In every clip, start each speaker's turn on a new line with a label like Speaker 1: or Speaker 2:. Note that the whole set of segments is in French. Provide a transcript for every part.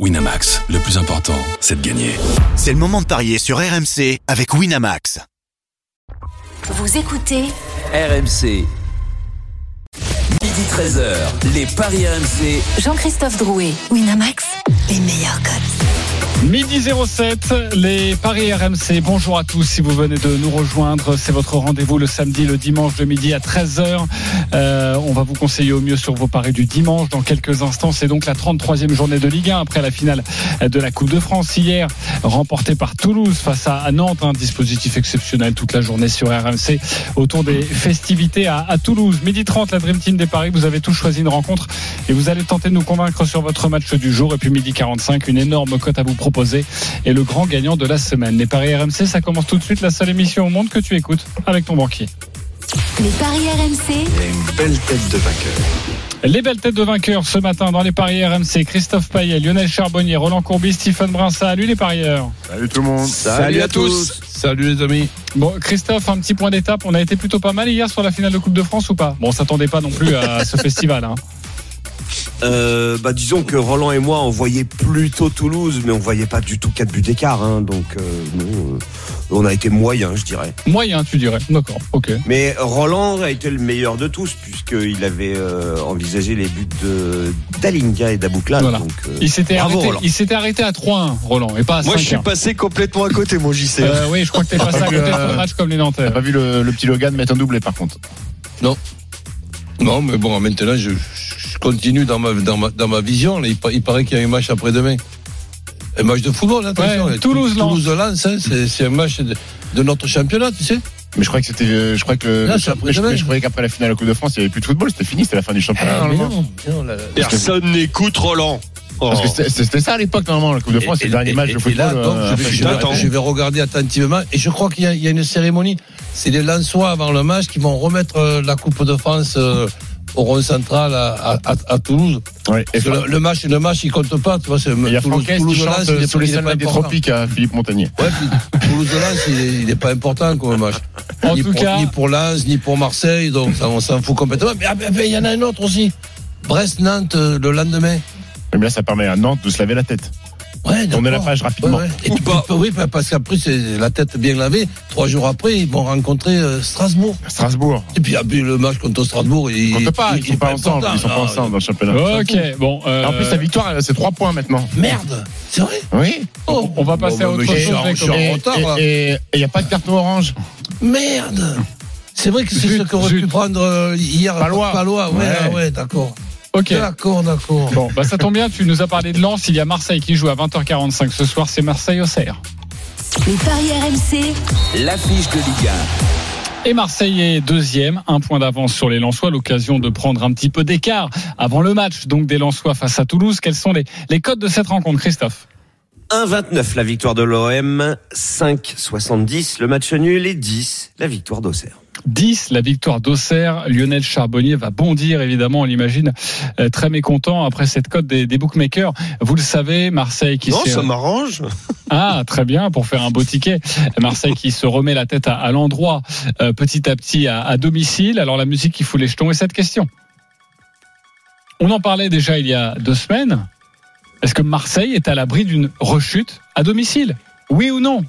Speaker 1: Winamax, le plus important, c'est de gagner.
Speaker 2: C'est le moment de parier sur RMC avec Winamax.
Speaker 3: Vous écoutez
Speaker 4: RMC. Midi 13h, les Paris RMC.
Speaker 3: Jean-Christophe Drouet, Winamax, les meilleurs codes.
Speaker 5: Midi 07, les Paris RMC. Bonjour à tous si vous venez de nous rejoindre. C'est votre rendez-vous le samedi, le dimanche de midi à 13h. Euh, on va vous conseiller au mieux sur vos paris du dimanche. Dans quelques instants, c'est donc la 33e journée de Ligue 1 après la finale de la Coupe de France hier, remportée par Toulouse face à Nantes. Un dispositif exceptionnel toute la journée sur RMC autour des festivités à, à Toulouse. Midi 30, la Dream Team des Paris. Vous avez tous choisi une rencontre et vous allez tenter de nous convaincre sur votre match du jour. Et puis midi 45, une énorme cote à vous proposer et le grand gagnant de la semaine. Les paris RMC, ça commence tout de suite, la seule émission au monde que tu écoutes avec ton banquier.
Speaker 3: Les paris RMC,
Speaker 6: une belle tête de vainqueur.
Speaker 5: Les belles têtes de vainqueurs ce matin dans les paris RMC. Christophe Payet, Lionel Charbonnier, Roland Courbis, Stephen Brun. Salut les parieurs.
Speaker 6: Salut tout le monde.
Speaker 7: Salut, à tous.
Speaker 6: Salut les amis.
Speaker 5: Bon, Christophe, un petit point d'étape. On a été plutôt pas mal hier sur la finale de Coupe de France ou pas? Bon, on s'attendait pas non plus à ce festival. Hein.
Speaker 7: Euh, bah, disons que Roland et moi, on voyait plutôt Toulouse, mais on voyait pas du tout 4 buts d'écart. Hein, donc, euh, non, euh, on a été moyen, je dirais.
Speaker 5: Moyen, tu dirais. D'accord, ok.
Speaker 7: Mais Roland a été le meilleur de tous, puisqu'il avait euh, envisagé les buts de d'Alinga et d'Aboukla.
Speaker 5: Voilà.
Speaker 7: Donc, euh,
Speaker 5: Il s'était arrêté,
Speaker 7: Roland.
Speaker 5: il s'était arrêté à 3-1, Roland, et pas à 5
Speaker 6: Moi, je suis passé complètement à côté, mon JC.
Speaker 5: Euh, oui, je crois que t'es passé à côté de ton match comme les Nantais.
Speaker 8: T'as pas vu le, le petit Logan mettre un doublé par contre?
Speaker 6: Non, mais bon, maintenant, je, je continue dans ma, dans ma, dans ma vision. Là, il, pa- il paraît qu'il y a un match après-demain. Un match de football, attention.
Speaker 5: Ouais, Toulouse-Lens.
Speaker 6: Toulouse-Lens, hein, c'est, c'est un match de, de notre championnat, tu sais.
Speaker 8: Mais je crois que c'était. euh, Je crois que.
Speaker 6: Après
Speaker 8: je,
Speaker 6: demain.
Speaker 8: je croyais qu'après la finale de la Coupe de France, il n'y avait plus de football, c'était fini, c'était la fin du championnat.
Speaker 6: Non, non, la-
Speaker 9: Personne n'écoute Roland. Oh.
Speaker 8: Parce que c'était- c'était ça à l'époque, normalement, la Coupe de France, c'est le dernier match de
Speaker 6: et
Speaker 8: football.
Speaker 6: là, donc,
Speaker 8: euh,
Speaker 6: je, vais,
Speaker 8: le
Speaker 6: je vais-
Speaker 8: championnat.
Speaker 6: je vais regarder attentivement. Et je crois qu'il y, a- il y a une cérémonie. C'est les Lensois avant le match qui vont remettre euh, la Coupe de France euh, au rond central à, à, à- à Toulouse.
Speaker 8: Ouais, et
Speaker 6: le, le match, le match, il compte pas. Tu vois, c'est
Speaker 8: Il y a
Speaker 6: Toulouse,
Speaker 8: Francaise qui
Speaker 6: Toulouse,
Speaker 8: chante
Speaker 6: Lens,
Speaker 8: sous les
Speaker 6: pas
Speaker 8: des tropiques à Philippe Montagnier.
Speaker 6: Ouais, puis Toulouse Lens, il n'est pas important comme match.
Speaker 5: En
Speaker 6: ni,
Speaker 5: tout
Speaker 6: pour,
Speaker 5: cas,
Speaker 6: ni pour Lens, ni pour Marseille, donc ça, on s'en fout complètement. Mais ah, il y en a un autre aussi. Brest-Nantes euh, le lendemain.
Speaker 8: Mais là, ça permet à Nantes de se laver la tête.
Speaker 6: Ouais,
Speaker 8: Tourner la page rapidement.
Speaker 6: Ouais, ouais. Et puis, oui, parce qu'après, c'est la tête bien lavée. Trois jours après, ils vont rencontrer euh, Strasbourg.
Speaker 8: Strasbourg.
Speaker 6: Et puis, ah, puis, le match contre Strasbourg, il
Speaker 8: Ils comptent pas,
Speaker 6: il-
Speaker 8: ils
Speaker 6: il
Speaker 8: sont pas ensemble, ils sont pas ensemble dans le championnat.
Speaker 5: ok, bon. euh,
Speaker 8: En plus, la victoire, c'est 3 points maintenant.
Speaker 6: Merde, c'est vrai.
Speaker 8: Oui.
Speaker 6: Oh,
Speaker 5: on va passer à autre chose.
Speaker 6: je suis en.
Speaker 8: Et
Speaker 6: retard, là.
Speaker 8: il n'y a pas de carton orange.
Speaker 6: Merde. C'est vrai que c'est ce qu'aurait pu prendre euh, hier.
Speaker 8: Palois.
Speaker 6: Palois, ouais,
Speaker 8: Ouais.
Speaker 6: ouais, d'accord.
Speaker 5: Ok.
Speaker 6: D'accord, d'accord.
Speaker 5: Bon, bah ça tombe bien, tu nous as parlé de Lens. Il y a Marseille qui joue à 20h45 ce soir. C'est Marseille-Auxerre.
Speaker 3: les paris RMC,
Speaker 4: L'affiche de Ligue
Speaker 5: Et Marseille est deuxième, un point d'avance sur les Lensois, l'occasion de prendre un petit peu d'écart avant le match donc des Lensois face à Toulouse. Quels sont les, les codes de cette rencontre, Christophe?
Speaker 7: 1,29 la victoire de l'OM, 5,70 le match nul et 10 la victoire d'Auxerre.
Speaker 5: 10, la victoire d'Auxerre. Lionel Charbonnier va bondir, évidemment, on l'imagine, euh, très mécontent après cette cote des, des bookmakers. Vous le savez, Marseille qui
Speaker 9: Non, ça m'arrange.
Speaker 5: Ah, très bien, pour faire un beau ticket. Marseille qui se remet la tête à, à l'endroit euh, petit à petit à, à domicile. Alors la musique qui fout les jetons et cette question. On en parlait déjà il y a deux semaines. Est-ce que Marseille est à l'abri d'une rechute à domicile? Oui ou non?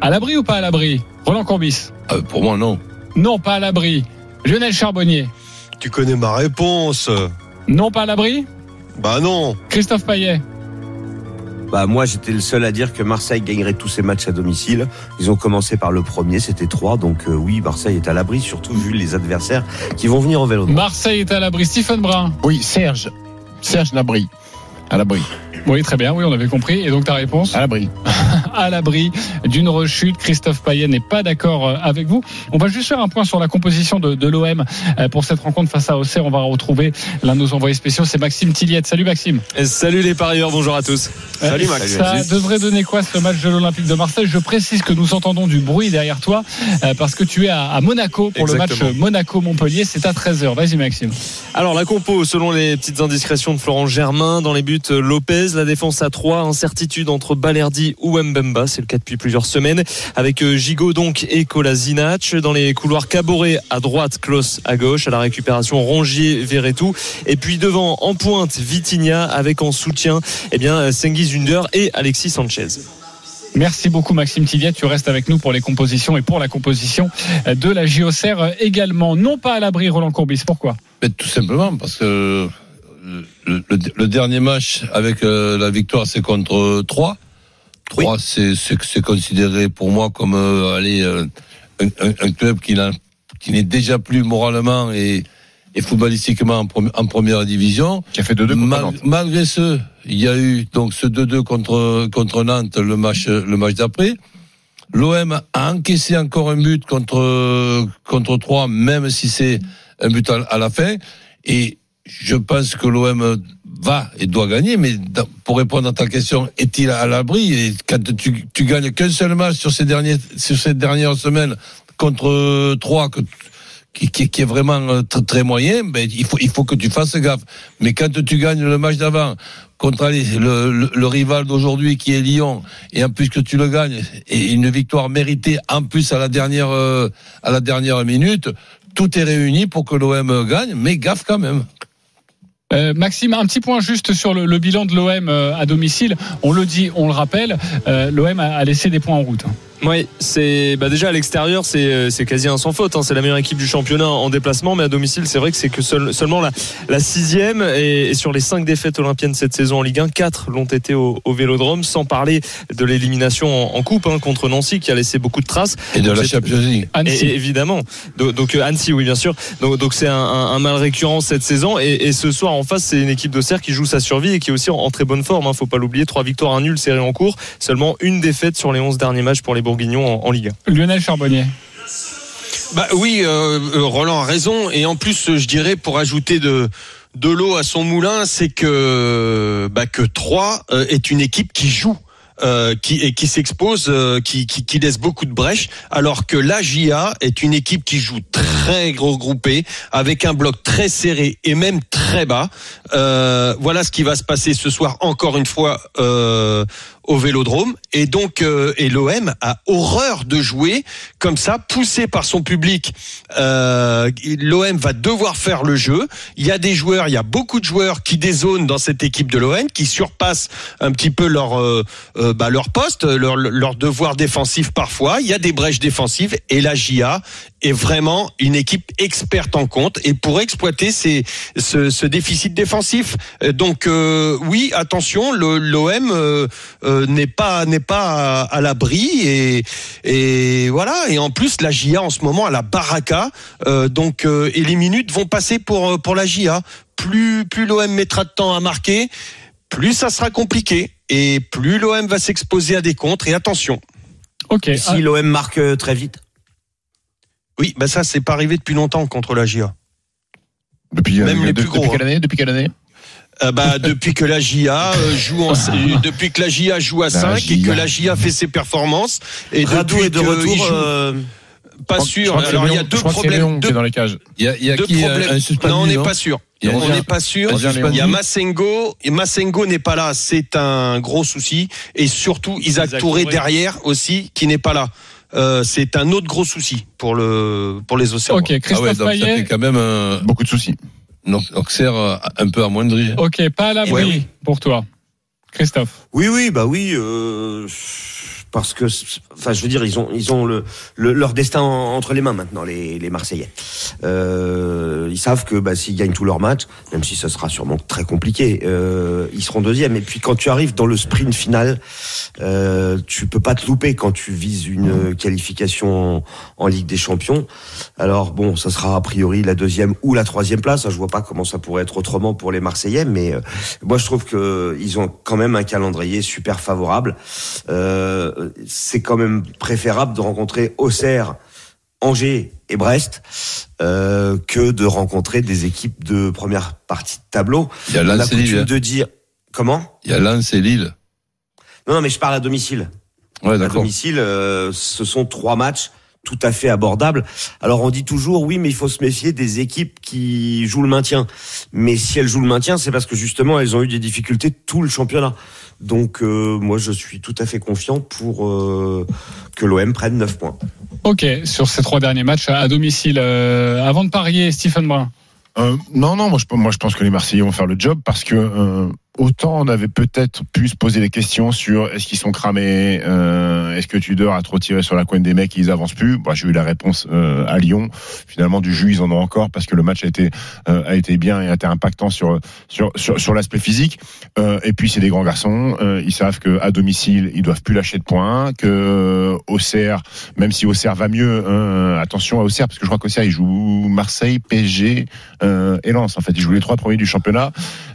Speaker 5: À l'abri ou pas à l'abri? Roland Courbis
Speaker 6: Euh, pour moi, non.
Speaker 5: Non, pas à l'abri. Lionel Charbonnier
Speaker 9: Tu connais ma réponse.
Speaker 5: Non, pas à l'abri?
Speaker 9: Bah non.
Speaker 5: Christophe Payet
Speaker 7: Bah moi j'étais le seul à dire que Marseille gagnerait tous ses matchs à domicile. Ils ont commencé par le premier, c'était 3 donc euh, oui Marseille est à l'abri surtout vu les adversaires qui vont venir au vélo.
Speaker 5: Marseille est à l'abri. Stephen Brun
Speaker 8: Oui, Serge. Serge Nabri. À l'abri.
Speaker 5: Oui, très bien, oui, on avait compris. Et donc ta réponse?
Speaker 8: À l'abri.
Speaker 5: à l'abri d'une rechute. Christophe Payet n'est pas d'accord euh, avec vous. On va juste faire un point sur la composition de, de l'OM euh, pour cette rencontre face à Auxerre. On va retrouver l'un de nos envoyés spéciaux, c'est Maxime Tilliette. Salut Maxime.
Speaker 10: Salut les parieurs, bonjour à tous.
Speaker 7: Salut, Max.
Speaker 5: Ça devrait donner quoi ce match de l'Olympique de Marseille? Je précise que nous entendons du bruit derrière toi euh, parce que tu es à, à Monaco pour le match Monaco-Montpellier. C'est à 13h. Vas-y Maxime.
Speaker 10: Alors la compo, selon les petites indiscrétions de Florent Germain, dans les buts euh, Lopez, la défense à 3, incertitude entre Balerdi ou Mbemba. C'est le cas depuis plusieurs semaines, avec euh, Gigot donc et Kolasinac. Dans les couloirs Caboret à droite, Klaus à gauche, à la récupération Rongier, Verretou. Et puis devant, en pointe, Vitinha, avec en soutien eh bien, Sengiz Zunder et Alexis Sanchez.
Speaker 5: Merci beaucoup Maxime Tiviet, tu restes avec nous pour les compositions et pour la composition de la JOCR également. Non pas à l'abri Roland Courbis, pourquoi?
Speaker 6: Mais Tout simplement parce que le, le- le dernier match avec euh, la victoire c'est contre 3. 3 c'est c'est c'est considéré pour moi comme euh, allez, euh, un, un- un club qui n'est déjà plus moralement et, et footballistiquement en, en première division.
Speaker 8: Qui a fait 2-2 contre
Speaker 6: Mal-
Speaker 8: Nantes.
Speaker 6: malgré ce, il y a eu donc ce 2-2 contre contre Nantes le match le match d'après. L'OM a encaissé encore un but contre contre 3 même si c'est un but à, à la fin et je pense que l'OM va et doit gagner mais pour répondre à ta question est-il à l'abri quand tu gagnes qu'un seul match sur ces derniers sur dernières semaines contre 3 que qui, est vraiment euh, très, moyen, ben, il faut il faut que tu fasses gaffe. Mais quand tu gagnes le match d'avant contre le rival d'aujourd'hui qui est Lyon, et en plus que tu le gagnes, et une victoire méritée en plus à la dernière euh, à la dernière minute, tout est réuni pour que l'OM gagne, mais gaffe quand même.
Speaker 5: Euh, Maxime, un petit point juste sur le, bilan de l'OM euh, à domicile. On le dit, on le rappelle, euh, l'OM a laissé des points en route.
Speaker 10: Oui, c'est bah déjà à l'extérieur, c'est euh, c'est quasi un sans faute. hein. C'est la meilleure équipe du championnat en déplacement, mais à domicile, c'est vrai que c'est que seul- seulement la, la sixième. Et, et sur les cinq défaites olympiennes cette saison en Ligue 1, quatre l'ont été au, au Vélodrome, sans parler de l'élimination en, en coupe hein, contre Nancy qui a laissé beaucoup de traces.
Speaker 6: Et de
Speaker 10: Donc
Speaker 6: la Champions League.
Speaker 5: Annecy.
Speaker 10: Et- et évidemment. Donc, donc, euh, Annecy, oui, bien sûr. Donc donc c'est un, un- un mal récurrent cette saison. Et, et ce soir, en face, c'est une équipe d'Auxerre qui joue sa survie et qui est aussi en, en très bonne forme. Hein, faut pas l'oublier. Trois victoires, un nul serré en cours. Seulement une défaite sur les 11 derniers matchs pour les Bourguignons en, en Ligue 1.
Speaker 5: Lionel Charbonnier.
Speaker 9: Bah oui, euh, euh, Roland a raison. Et en plus, euh, je dirais, pour ajouter de de l'eau à son moulin, c'est que bah, que 3 est une équipe qui joue. euh, qui et qui s'expose, euh, qui, qui qui laisse beaucoup de brèches, alors que l'AJA est une équipe qui joue très gros groupé, avec un bloc très serré et même très bas. Euh, voilà ce qui va se passer ce soir encore une fois euh, au Vélodrome. Et donc, euh, et l'OM a horreur de jouer comme ça, poussé par son public. L'OM va devoir faire le jeu. Il y a des joueurs, il y a beaucoup de joueurs qui dézonent dans cette équipe de l'OM, qui surpassent un petit peu leur bah, leur poste, leur, leur devoir défensif parfois. Il y a des brèches défensives et la JA est vraiment une équipe experte en compte et pour exploiter ces, ce, ce déficit défensif. Euh, Donc euh, oui, attention, l'OM euh, euh, n'est pas n'est pas à, à l'abri et et voilà. Et en plus, la JA en ce moment à la baraka. Euh, donc euh, et les minutes vont passer pour pour la JA. Plus plus l'OM mettra de temps à marquer, plus ça sera compliqué et plus l'OM va s'exposer à des contres. Et attention.
Speaker 5: Ok.
Speaker 7: Si l'OM marque très vite.
Speaker 9: Oui, bah ça c'est pas arrivé depuis longtemps contre la JA.
Speaker 8: Depuis, euh,
Speaker 9: Même les
Speaker 8: de-
Speaker 9: plus gros,
Speaker 8: depuis
Speaker 9: hein.
Speaker 8: quelle année Depuis quelle année?
Speaker 9: Euh, bah, depuis que la JA euh, joue en, depuis que la JA joue à
Speaker 8: La
Speaker 9: 5 et que la JA fait ses performances et
Speaker 7: Radou
Speaker 9: depuis
Speaker 7: est de
Speaker 9: que
Speaker 7: retour.
Speaker 9: il joue-
Speaker 7: euh,
Speaker 9: pas sûr. Alors il y a deux problèmes. Deux,
Speaker 8: dans les cages.
Speaker 6: Il y a, il y a
Speaker 9: deux
Speaker 6: qui
Speaker 9: problèmes. non, on n'est pas sûr.
Speaker 6: Il
Speaker 9: on n'est pas sûr.
Speaker 8: Il
Speaker 9: y a. Massengo. Et Massengo n'est pas là. C'est un gros souci. Et surtout, Isaac,
Speaker 10: Isaac
Speaker 9: Touré
Speaker 10: Touré.
Speaker 9: derrière aussi, qui n'est pas là. Euh, c'est un autre gros souci pour le pour les Océans.
Speaker 5: Ok,
Speaker 6: Ah
Speaker 5: Christophe
Speaker 6: ouais, donc ça
Speaker 5: Payet.
Speaker 6: fait quand même un
Speaker 8: Beaucoup de soucis.
Speaker 6: Auxerre euh, un peu amoindri.
Speaker 5: Ok, pas à l'abri
Speaker 9: Ouais,
Speaker 5: pour toi. Christophe.
Speaker 7: Oui, oui, bah oui, euh, parce que, enfin, je veux dire, ils ont, ils ont le, le- leur destin en- entre les mains maintenant, les, les Marseillais. Euh, ils savent que bah, s'ils gagnent tous leurs matchs, même si ça sera sûrement très compliqué, euh, ils seront deuxième. Et puis quand tu arrives dans le sprint final, euh, tu peux pas te louper quand tu vises une qualification en, en Ligue des Champions. Alors bon, ça sera a priori la deuxième ou la troisième place. Je vois pas comment ça pourrait être autrement pour les Marseillais, mais euh, moi je trouve que ils ont quand même un calendrier super favorable. Euh, c'est quand même préférable de rencontrer Auxerre, Angers et Brest euh, que de rencontrer des équipes de première partie de tableau.
Speaker 6: Il y a Lens et Lille.
Speaker 7: de dire comment?
Speaker 6: Il y a Lens et Lille.
Speaker 7: Non, non, mais je parle à domicile.
Speaker 6: Ouais,
Speaker 7: À domicile, euh, ce sont trois matchs tout à fait abordable. Alors on dit toujours oui, mais il faut se méfier des équipes qui jouent le maintien. Mais si elles jouent le maintien, c'est parce que justement elles ont eu des difficultés tout le championnat. Donc euh, moi je suis tout à fait confiant pour euh, que l'OM prenne 9 points.
Speaker 5: Ok, sur ces trois derniers matchs à domicile. Euh, avant de parier, Stephen Brun.
Speaker 8: Euh, non, non, moi je, moi je pense que les Marseillais vont faire le job parce que euh, autant on avait peut-être pu se poser des questions sur est-ce qu'ils sont cramés, euh, est-ce que Tudor a trop tiré sur la coin des mecs et ils avancent plus. Bah, J'ai eu la réponse euh, à Lyon. Finalement, du jus, ils en ont encore parce que le match a été euh, a été bien et a été impactant sur sur sur, sur l'aspect physique. Euh, et puis c'est des grands garçons, ils savent que à domicile ils doivent plus lâcher de points, que Auxerre, même si Auxerre va mieux, euh, attention à Auxerre parce que je crois qu'Auxerre il joue Marseille, PSG euh, et Lens. En fait, ils jouent les trois premiers du championnat.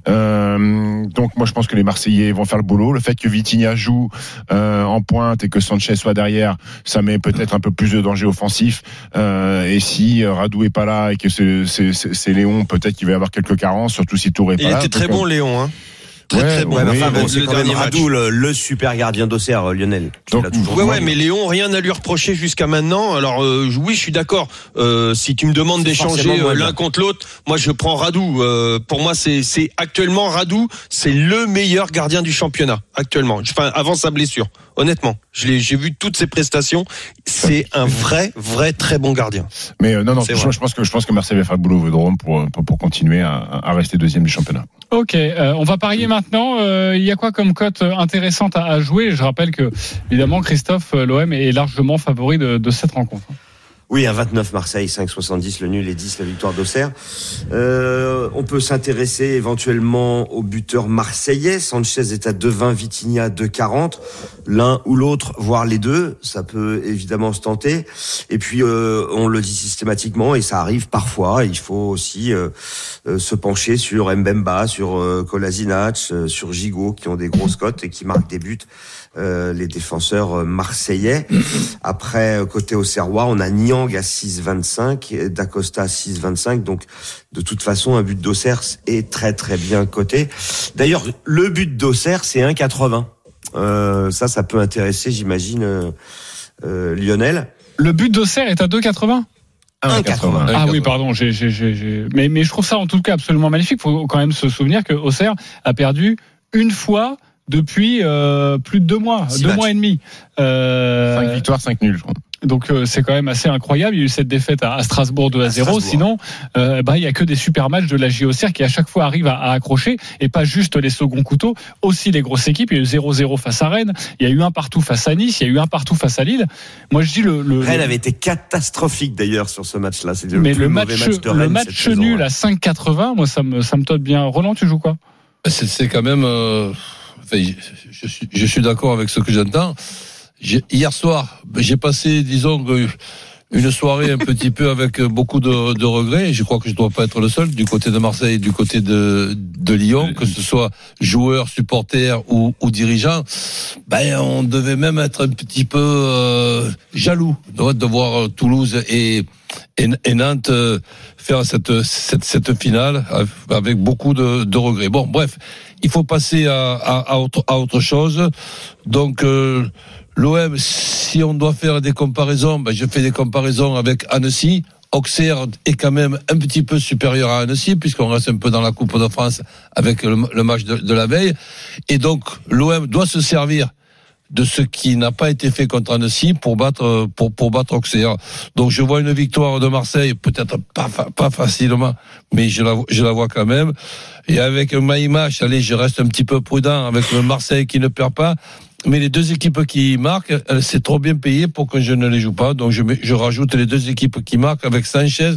Speaker 8: Euh, donc moi je pense que les Marseillais vont faire le boulot. Le fait que Vitinha joue euh, en pointe et que Sanchez soit derrière, ça met peut-être un peu plus de danger offensif. Euh, et si Radou est pas là et que c'est- Léon, peut-être qu'il va y avoir quelques carences, surtout si Tour est
Speaker 9: Il
Speaker 8: pas là.
Speaker 9: était très
Speaker 8: Donc,
Speaker 9: bon, Léon. Hein. Très
Speaker 8: Ouais,
Speaker 9: très bon.
Speaker 7: Ouais, mais
Speaker 8: Oui,
Speaker 7: enfin,
Speaker 8: mais
Speaker 7: bon, c'est
Speaker 9: le
Speaker 7: quand même
Speaker 9: dernier match.
Speaker 7: Radou, le, le super gardien d'Auxerre, euh, Lionel.
Speaker 8: Donc,
Speaker 9: Ouais, ouais, mais Léon, rien à lui reprocher jusqu'à maintenant. Alors euh, oui, je suis d'accord. Euh, si tu me demandes d'échanger euh, l'un contre l'autre, moi je prends Radou. Euh, pour moi, c'est c'est actuellement Radou, c'est le meilleur gardien du championnat actuellement. Enfin, avant sa blessure, honnêtement, j'ai vu toutes ses prestations. C'est un vrai, vrai très bon gardien.
Speaker 8: Mais euh, non, non, je, pense que je pense que Marseille va faire le boulot au Vélodrome pour, pour pour continuer à, à rester deuxième du championnat.
Speaker 5: Ok, euh, on va parier maintenant. Euh, Il y a quoi comme cote intéressante à, à jouer? Je rappelle que, évidemment, Christophe, euh, l'OM est largement favori de, de cette rencontre.
Speaker 7: Oui, un 29 Marseille, 5,70 le nul et 10 la victoire d'Auxerre. Euh, on peut s'intéresser éventuellement au buteur marseillais. Sanchez est à 2,20, Vitinha 2,40. L'un ou l'autre, voire les deux, ça peut évidemment se tenter. Et puis, euh, on le dit systématiquement, et ça arrive parfois, il faut aussi euh, euh, se pencher sur Mbemba, sur Kolasinac, sur Gigot, qui ont des grosses cotes et qui marquent des buts. Euh, les défenseurs euh, marseillais. Après, euh, côté Auxerrois, on a Niang à 6,25, et Dacosta à 6,25. Donc, de toute façon, un but d'Auxerre est très très bien coté. D'ailleurs, le but d'Auxerre, c'est 1,80. Euh, ça, ça peut intéresser, j'imagine, euh, euh, Lionel.
Speaker 5: Le but d'Auxerre est à 2,80
Speaker 7: 1,80.
Speaker 5: Ah oui, pardon. mais je trouve ça en tout cas absolument magnifique. Il faut quand même se souvenir que Auxerre a perdu une fois depuis euh, plus de deux mois,
Speaker 7: Six
Speaker 5: deux
Speaker 7: matchs.
Speaker 5: mois et demi. Euh,
Speaker 8: 5 victoires, 5 nuls, je crois.
Speaker 5: Donc euh, c'est quand même assez incroyable. Il y a eu cette défaite à, à Strasbourg 2 à,
Speaker 7: À
Speaker 5: 0.
Speaker 7: Strasbourg.
Speaker 5: Sinon, euh, bah il y a que des super matchs de la JOCR qui à chaque fois arrivent à, à accrocher et pas juste les seconds couteaux, aussi les grosses équipes. Il y a eu 0-0 face à Rennes, il y a eu un partout face à Nice, il y a eu un partout face à Lille. Moi je dis le, le
Speaker 7: Rennes
Speaker 5: le-
Speaker 7: avait été catastrophique d'ailleurs sur ce match-là. C'est le
Speaker 5: mais
Speaker 7: plus
Speaker 5: le
Speaker 7: mauvais
Speaker 5: match,
Speaker 7: match de
Speaker 5: le
Speaker 7: Rennes
Speaker 5: match
Speaker 7: cette saison,
Speaker 5: nul
Speaker 7: ouais.
Speaker 5: à 5,80, moi ça me ça me tote bien. Roland, tu joues quoi?
Speaker 6: C'est c'est quand même. euh, je, suis, d'accord avec ce que j'entends. Hier soir, j'ai passé, disons, une soirée un petit peu avec beaucoup de, regrets. Et je crois que je ne dois pas être le seul du côté de Marseille, du côté de, Lyon, que ce soit joueurs, supporters ou, ou dirigeants. Ben, on devait même être un petit peu euh, jaloux de, de voir Toulouse et, Nantes euh, faire cette finale avec beaucoup de, de regrets. Bon, bref, il faut passer à, à, à, autre, à autre chose. Donc, euh, l'OM, si on doit faire des comparaisons, ben, je fais des comparaisons avec Annecy. Auxerre est quand même un petit peu supérieur à Annecy, puisqu'on reste un peu dans la Coupe de France avec le, match de, de la veille. Et donc, l'OM doit se servir de ce qui n'a pas été fait contre Annecy pour battre pour pour battre Auxerre. Donc je vois une victoire de Marseille, peut-être pas pas facilement, mais je la je la vois quand même. Et avec Maïmach, allez, je reste un petit peu prudent avec le Marseille qui ne perd pas. Mais les deux équipes qui marquent, euh, c'est trop bien payé pour que je ne les joue pas. Donc je, je rajoute les deux équipes qui marquent avec Sanchez,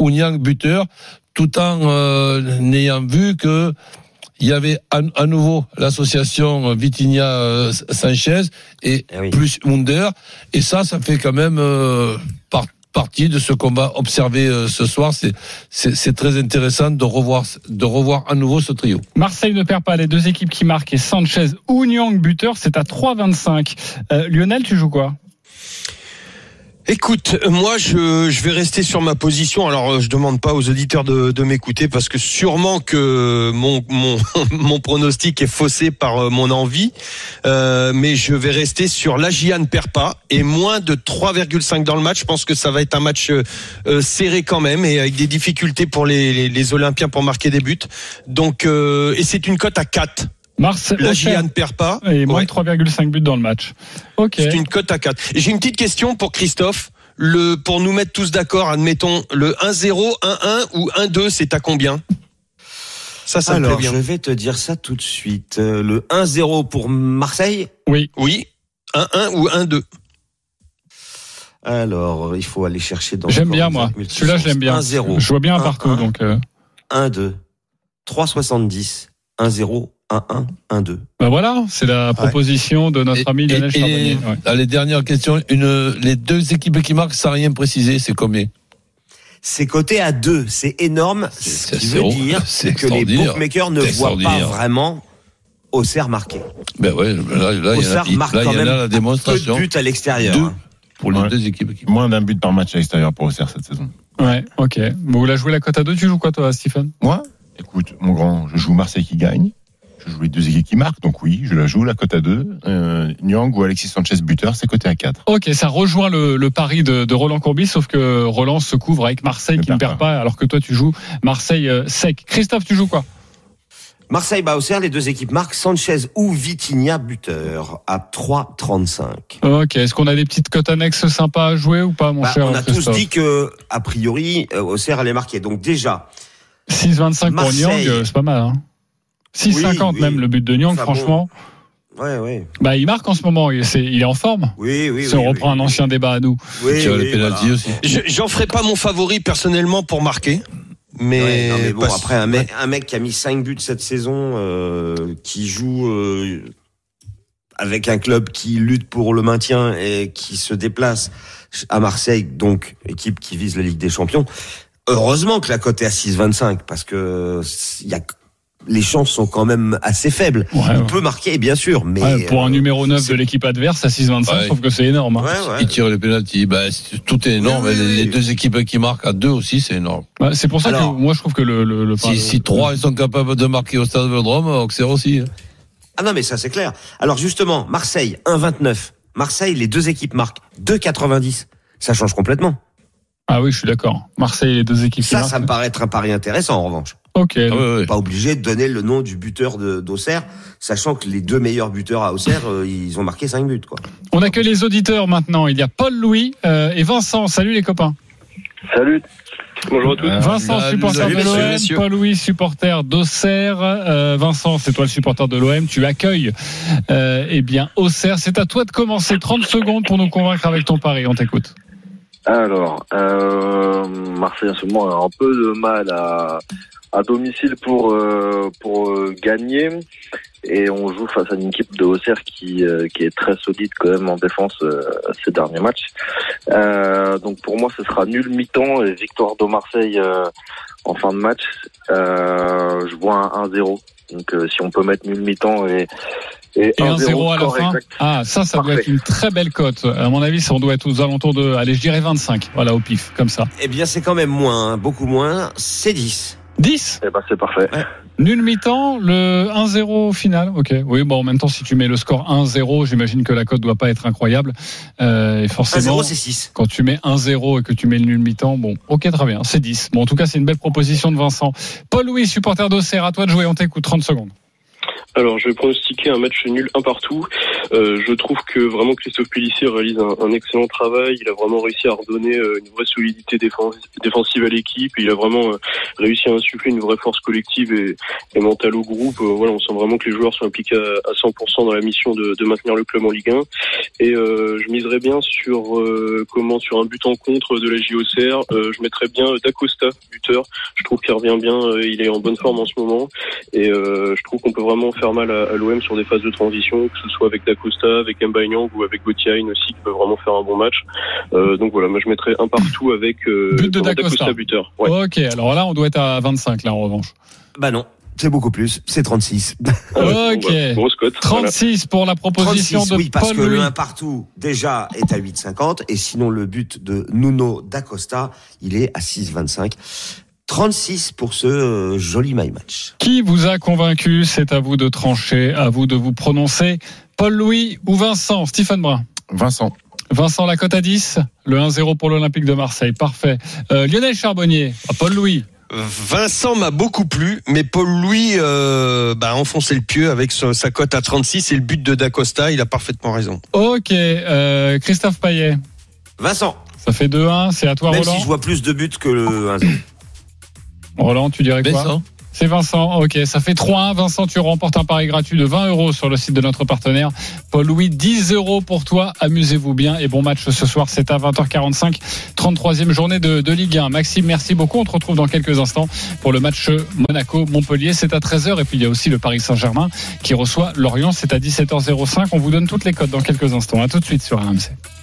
Speaker 6: Ouniang buteur, tout en euh, n'ayant vu que il y avait à, à nouveau l'association Vitinha euh, Sanchez et
Speaker 7: Eh oui.
Speaker 6: plus Munder. Et ça, ça fait quand même euh, par- partie de ce qu'on va observer euh, ce soir. C'est, c'est, c'est très intéressant de revoir, de revoir à nouveau ce trio.
Speaker 5: Marseille ne perd pas les deux équipes qui marquent et Sanchez ou buteur, c'est à 3,25. Euh, Lionel, tu joues quoi?
Speaker 9: Écoute, moi je, je vais rester sur ma position. Alors euh, je demande pas aux auditeurs de, m'écouter parce que sûrement que mon, mon, mon pronostic est faussé par euh, mon envie. Euh, mais je vais rester sur l'Agian perd pas et moins de 3,5 dans le match. Je pense que ça va être un match serré quand même et avec des difficultés pour les, les, Olympiens pour marquer des buts. Donc et c'est une cote à 4.
Speaker 5: Mars,
Speaker 9: L'Agian perd pas.
Speaker 5: Et moins
Speaker 9: Ouais.
Speaker 5: de 3,5 buts dans le match. Ok.
Speaker 9: C'est une cote à 4. Et J'ai une petite question pour Christophe. Le, pour nous mettre tous d'accord, admettons, le 1-0, 1-1 ou 1-2, c'est à combien? Ça, ça me
Speaker 7: Alors,
Speaker 9: plaît
Speaker 7: je
Speaker 9: bien.
Speaker 7: vais te dire ça tout de suite. Euh, Le 1-0 pour Marseille?
Speaker 5: Oui.
Speaker 9: Oui, 1-1 ou 1-2.
Speaker 7: Alors, il faut aller chercher dans.
Speaker 5: J'aime bien, moi. Celui-là, je l'aime bien.
Speaker 7: 1-0.
Speaker 5: Je vois bien un donc. euh,
Speaker 7: 1-2. 3,70. 1-0. 1-1. 1-2.
Speaker 5: Bah voilà, c'est la proposition de notre
Speaker 6: Et-
Speaker 5: ami Lionel
Speaker 6: et-
Speaker 5: Charbonnier. ouais.
Speaker 6: Allez, dernière question. Une, les deux équipes qui marquent sans rien préciser, c'est combien?
Speaker 7: C'est coté à 2. C'est énorme. Ce qui veut dire
Speaker 6: C'est
Speaker 7: que les bookmakers ne voient pas vraiment Auxerre marquer.
Speaker 6: Ben ouais, là, là, il y en a,
Speaker 7: Auxerre
Speaker 6: il-
Speaker 7: marque
Speaker 6: là, il
Speaker 7: quand
Speaker 6: y en a
Speaker 7: même
Speaker 6: la
Speaker 7: peu de
Speaker 6: démonstration.
Speaker 7: buts à l'extérieur.
Speaker 6: Deux
Speaker 7: hein.
Speaker 6: pour les
Speaker 8: Ouais.
Speaker 6: deux équipes qui
Speaker 8: Moins d'un but par match à l'extérieur pour Auxerre cette saison.
Speaker 5: Ouais, ok. Bon, vous la joué la cote à 2, tu joues quoi, toi, Stephen
Speaker 8: Moi, écoute, mon grand, je joue Marseille qui gagne. Je joue les deux équipes qui marquent, donc oui, je la joue la cote à 2. Euh, Nyang ou Alexis Sanchez buteur, c'est coté à 4.
Speaker 5: Ok, ça rejoint le, le pari de, de Roland Courbis, sauf que Roland se couvre avec Marseille qui ne
Speaker 8: perd
Speaker 5: pas, alors que toi, tu joues Marseille euh, sec. Christophe, tu joues quoi?
Speaker 7: Marseille bat Auxerre. Les deux équipes marquent Sanchez ou Vitinha buteur à 3,35.
Speaker 5: Ok, est-ce qu'on a des petites cotes annexes sympas à jouer ou pas, mon
Speaker 7: Bah,
Speaker 5: cher
Speaker 7: on a tous dit que, a priori, euh, Auxerre allait marquer. Donc déjà,
Speaker 5: 6,25 pour
Speaker 7: Marseille.
Speaker 5: Nyang, c'est pas mal. Hein 6,50
Speaker 7: Oui, oui.
Speaker 5: même le but de Nyang,
Speaker 7: Enfin, bon.
Speaker 5: franchement.
Speaker 7: ouais, ouais.
Speaker 5: Bah, il marque en ce moment, il, c'est- il est en forme.
Speaker 7: Oui, oui,
Speaker 5: si
Speaker 7: oui.
Speaker 5: on reprend
Speaker 7: oui,
Speaker 5: un ancien débat à nous.
Speaker 7: Oui,
Speaker 6: les
Speaker 7: voilà.
Speaker 6: aussi.
Speaker 9: Je- J'en ferai pas mon favori personnellement pour marquer. Mais,
Speaker 7: Ouais, non, mais bon,
Speaker 9: parce-
Speaker 7: après, un mec, un mec qui a mis 5 buts cette saison, euh, qui joue euh, avec un club qui lutte pour le maintien et qui se déplace à Marseille, donc équipe qui vise la Ligue des Champions. Heureusement que la cote est à 6,25 parce que il y a les chances sont quand même assez faibles.
Speaker 5: Ouais,
Speaker 7: Il
Speaker 5: ouais.
Speaker 7: peut marquer, bien sûr, mais
Speaker 5: Ouais, pour un
Speaker 7: euh,
Speaker 5: numéro 9 de l'équipe adverse à 6,25,
Speaker 6: Ouais.
Speaker 5: je trouve que c'est énorme. hein.
Speaker 7: ouais, ouais.
Speaker 6: Il tire les pénaltys. Ben, c'est- tout est énorme.
Speaker 7: Oui, oui,
Speaker 6: les, les
Speaker 7: oui.
Speaker 6: deux équipes qui marquent à deux aussi, c'est énorme.
Speaker 5: Ouais, c'est pour ça
Speaker 7: Alors-
Speaker 5: que moi, je trouve que le. le, le-
Speaker 6: Si, si trois ils sont capables de marquer au stade Vélodrome, Auxerre aussi. hein.
Speaker 7: Ah non, mais ça c'est clair. Alors justement, Marseille 1,29. Marseille, les deux équipes marquent 2,90. Ça change complètement.
Speaker 5: Ah oui, je suis d'accord. Marseille, les deux équipes. qui
Speaker 7: Ça,
Speaker 5: marquent.
Speaker 7: ça me paraît être un pari intéressant en revanche.
Speaker 5: Ok.
Speaker 6: Ah
Speaker 5: donc-
Speaker 6: ouais, ouais.
Speaker 7: Pas obligé de donner le nom du buteur de- d'Auxerre, sachant que les deux meilleurs buteurs à Auxerre, euh, ils ont marqué 5 buts. Quoi.
Speaker 5: On a que les auditeurs maintenant. Il y a Paul Louis euh, et Vincent. Salut les copains.
Speaker 11: Salut. Bonjour à tous.
Speaker 5: Vincent,
Speaker 6: salut,
Speaker 5: supporter de l'OM. Paul Louis, supporter d'Auxerre. Euh, Vincent, c'est toi le supporter de l'OM. Tu accueilles euh, eh bien Auxerre. C'est à toi de commencer. 30 secondes pour nous convaincre avec ton pari. On t'écoute.
Speaker 11: Alors, euh, Marseille en ce moment a un peu de mal à, à domicile pour euh, pour euh, gagner et on joue face à une équipe de Auxerre qui euh, qui est très solide quand même en défense euh, ces derniers matchs. Euh, donc pour moi, ce sera nul mi-temps et victoire de Marseille euh, en fin de match. Euh, je vois un 1-0. Donc euh, si on peut mettre nul mi-temps et et,
Speaker 5: Et 1-0 à la fin.
Speaker 11: exact.
Speaker 5: Ah, ça, ça doit être une très belle cote. À mon avis, ça on doit être aux alentours de, allez, je dirais 25. Voilà, au pif, comme ça.
Speaker 7: Eh bien, c'est quand même moins, hein, beaucoup moins. C'est 10.
Speaker 5: 10
Speaker 11: Eh ben c'est parfait.
Speaker 5: Nul mi-temps, le 1-0 final. Ok. Oui, bon, en même temps, si tu mets le score 1-0, j'imagine que la cote doit pas être incroyable. Euh, et forcément,
Speaker 7: 1-0, c'est 6.
Speaker 5: quand tu mets 1-0 et que tu mets le nul mi-temps, bon, ok, très bien, c'est 10. Bon, en tout cas, c'est une belle proposition de Vincent. Paul Louis, supporter d'Auxerre, à toi de jouer, on t'écoute 30 secondes.
Speaker 12: Alors, je vais pronostiquer un match nul un partout. Euh, je trouve que vraiment Christophe Pellissier réalise un, excellent travail. Il a vraiment réussi à redonner euh, une vraie solidité défensive à l'équipe. Il a vraiment euh, réussi à insuffler une vraie force collective et, mentale au groupe. Euh, voilà, on sent vraiment que les joueurs sont impliqués à, à 100% dans la mission de, maintenir le club en Ligue 1. Et euh, je miserais bien sur comment sur un but en contre de la JOCR. Je mettrais bien D'Acosta buteur. Je trouve qu'il revient bien. il est en bonne forme en ce moment. Et je trouve qu'on peut faire mal à, à l'OM sur des phases de transition, que ce soit avec D'Acosta, avec Mbaye ou avec Gauthier aussi, qui peut vraiment faire un bon match. Euh, donc voilà, moi je mettrais un partout avec euh,
Speaker 5: But de
Speaker 12: comment,
Speaker 5: D'Acosta.
Speaker 12: buteur. Ouais.
Speaker 5: Ok, alors là, on doit être à 25, là, en revanche.
Speaker 7: Bah non. c'est beaucoup plus, c'est 36.
Speaker 12: Ah ouais,
Speaker 5: Ok.
Speaker 12: bon, bah, grosse cote. voilà.
Speaker 5: 36 pour la proposition
Speaker 7: 36,
Speaker 5: de
Speaker 7: oui, parce
Speaker 5: Paul
Speaker 7: que le
Speaker 5: Louis.
Speaker 7: 1 partout, déjà, est à 8,50. Et sinon, le but de Nuno d'Acosta, il est à 6,25. 36 pour ce euh, joli my match.
Speaker 5: Qui vous a convaincu? C'est à vous de trancher, à vous de vous prononcer. Paul Louis ou Vincent? Stephen Brun
Speaker 8: Vincent.
Speaker 5: Vincent, la cote à 10, le 1-0 pour l'Olympique de Marseille, parfait. Euh, Lionel Charbonnier, ah, Paul Louis,
Speaker 9: Vincent m'a beaucoup plu, mais Paul Louis euh, bah, a enfoncé le pieu avec sa, sa cote à 36 et le but de Dacosta. Il a parfaitement raison.
Speaker 5: ok, euh, Christophe Payet,
Speaker 7: Vincent,
Speaker 5: ça fait 2-1, c'est à toi
Speaker 7: même
Speaker 5: Roland.
Speaker 7: si je vois plus de buts que le 1-0.
Speaker 5: Roland, tu dirais quoi
Speaker 6: Vincent
Speaker 5: C'est Vincent, ok, ça fait 3-1. Vincent, tu remportes un pari gratuit de 20 euros sur le site de notre partenaire. Paul Louis, 10 euros pour toi. Amusez-vous bien et bon match ce soir. C'est à 20h45, 33e journée de, de Ligue 1. Maxime, merci beaucoup. On te retrouve dans quelques instants pour le match Monaco-Montpellier. C'est à 13h et puis il y a aussi le Paris Saint-Germain qui reçoit Lorient. C'est à 17h05. On vous donne toutes les codes dans quelques instants. À tout de suite sur RMC.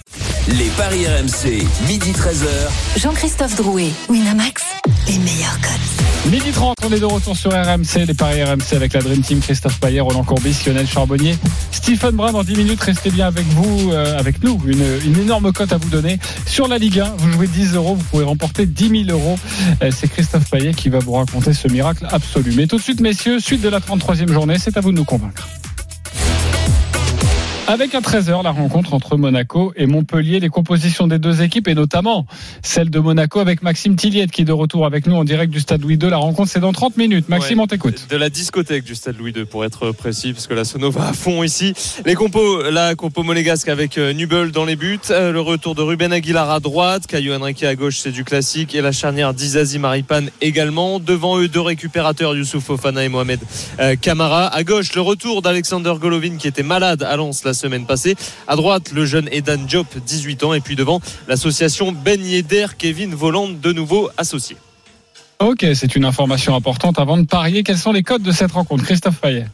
Speaker 4: Les paris RMC, midi 13h.
Speaker 3: Jean-Christophe Drouet, Winamax, les meilleurs codes.
Speaker 5: Midi 30, on est de retour sur RMC, les paris RMC avec la Dream Team, Christophe Payet, Roland Courbis, Lionel Charbonnier, Stephen Brun dans 10 minutes, restez bien avec vous, euh, avec nous, une, une énorme cote à vous donner. Sur la Ligue 1, vous jouez 10 euros, vous pouvez remporter 10 000 euros. Euh, C'est Christophe Payet qui va vous raconter ce miracle absolu. Mais tout de suite, messieurs, suite de la 33e journée, c'est à vous de nous convaincre. Avec à 13h, la rencontre entre Monaco et Montpellier, les compositions des deux équipes et notamment celle de Monaco avec Maxime Tilliette qui est de retour avec nous en direct du stade Louis II. La rencontre, c'est dans 30 minutes. Maxime,
Speaker 10: Ouais.
Speaker 5: on t'écoute.
Speaker 10: De la discothèque du stade Louis II pour être précis, parce que la sono va à fond ici. Les compos, la compo monégasque avec euh, Nubel dans les buts, euh, le retour de Ruben Aguilar à droite, Caillou Henrique à gauche, c'est du classique, et la charnière d'Izazi Maripan également. Devant eux, deux récupérateurs, Youssouf Fofana et Mohamed euh, Kamara. À gauche, le retour d'Alexander Golovin qui était malade à Lens la semaine passée. À droite, le jeune Edan Diop, 18 ans, et puis devant, l'association Ben Yedder, Kevin Voland, de nouveau associé.
Speaker 5: Ok, c'est une information importante avant de parier. Quels sont les codes de cette rencontre Christophe Payet?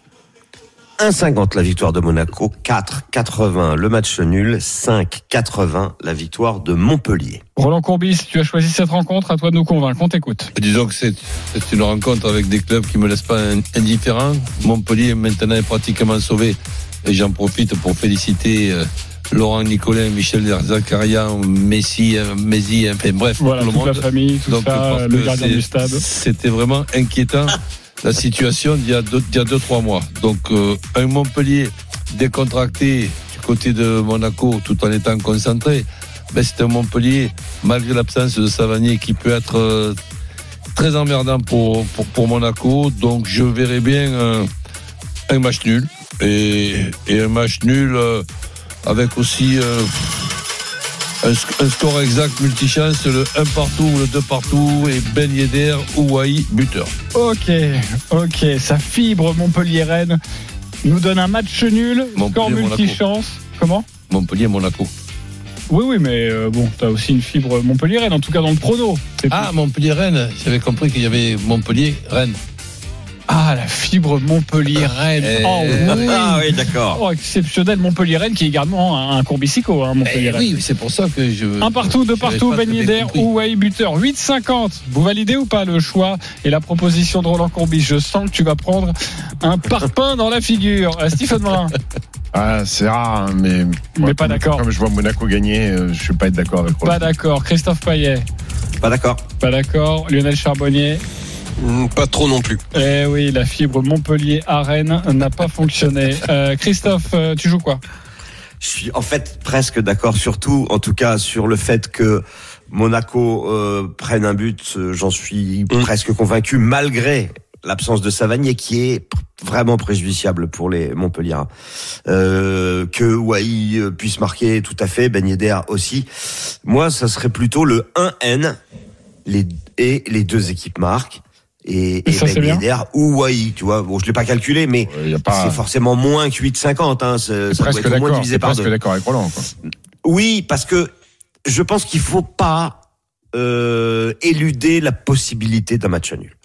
Speaker 7: 1,50 la victoire de Monaco, 4,80 le match nul, 5,80 la victoire de Montpellier.
Speaker 5: Roland Courbis, tu as choisi cette rencontre, à toi de nous convaincre. On t'écoute.
Speaker 6: Disons que c'est c'est une rencontre avec des clubs qui me laissent pas in- indifférent. Montpellier maintenant est pratiquement sauvé et j'en profite pour féliciter euh, Laurent Nicolin, Michel Zakaria, Messi, euh, Messi, enfin bref,
Speaker 5: Voilà,
Speaker 6: tout le
Speaker 5: toute
Speaker 6: monde.
Speaker 5: la famille, tout
Speaker 6: Donc,
Speaker 5: ça, le gardien du stade.
Speaker 6: C'était vraiment inquiétant la situation d'il y a deux, d'il y a deux trois mois. Donc euh, un Montpellier décontracté du côté de Monaco tout en étant concentré. Ben, c'est un Montpellier, malgré l'absence de Savanier, qui peut être euh, très emmerdant pour, pour, pour Monaco. Donc je verrai bien euh, un match nul. Et, et un match nul euh, avec aussi euh, un, sc- un score exact multichance, le 1 partout ou le 2 partout, et Ben Yedder ou buteur.
Speaker 5: Ok, ok, sa fibre Montpellier-Rennes nous donne un match nul, score multichance. Comment?
Speaker 6: Montpellier-Monaco.
Speaker 5: Oui, oui, mais euh, bon, t'as aussi une fibre Montpellier-Rennes, en tout cas dans le prono.
Speaker 6: Ah, Montpellier-Rennes, j'avais compris qu'il y avait Montpellier-Rennes.
Speaker 5: Ah, la fibre Montpellier-Rennes.
Speaker 6: Eh,
Speaker 5: Oh oui.
Speaker 7: Ah oui, d'accord.
Speaker 5: Oh, exceptionnel Montpellier-Rennes qui est également un, courbicico, hein,
Speaker 6: Eh oui, c'est pour ça que je.
Speaker 5: Un partout, deux partout, Ben Yedder
Speaker 6: compris.
Speaker 5: ou Wai buteur. 8,50. Vous validez ou pas le choix et la proposition de Roland Courbis? Je sens que tu vas prendre un parpaing dans la figure. Euh, Stephen Morin.
Speaker 8: Ah, c'est rare, hein, mais.
Speaker 5: Mais pas d'accord.
Speaker 8: Comme je vois Monaco gagner, euh, je ne vais pas être d'accord avec Roland.
Speaker 5: Pas d'accord. Christophe Payet.
Speaker 7: Pas d'accord.
Speaker 5: Pas d'accord. Lionel Charbonnier.
Speaker 9: Hmm, Pas trop non plus.
Speaker 5: Eh oui, la fibre Montpellier à Rennes n'a pas fonctionné. Euh, Christophe, euh, tu joues quoi?
Speaker 7: Je suis en fait presque d'accord, surtout en tout cas sur le fait que Monaco euh, prenne un but. euh, J'en suis presque convaincu, malgré l'absence de Savanier qui est vraiment préjudiciable pour les Montpelliérains. Euh, que Wai euh, puisse marquer tout à fait, Ben Yedder aussi. Moi, ça serait plutôt le 1N les, et les deux équipes marquent. Et,
Speaker 5: Et ça, c'est
Speaker 7: Ben. Yedder ou Wai, tu vois. Bon, je l'ai pas calculé, mais
Speaker 8: pas.
Speaker 7: c'est forcément moins que 8,50. Hein. C'est-
Speaker 8: C'est
Speaker 7: Ça doit
Speaker 8: presque
Speaker 7: être moins divisé par
Speaker 8: presque
Speaker 7: deux.
Speaker 8: d'accord avec Roland. Quoi.
Speaker 7: Oui, parce que je pense qu'il faut pas euh, éluder la possibilité d'un match nul.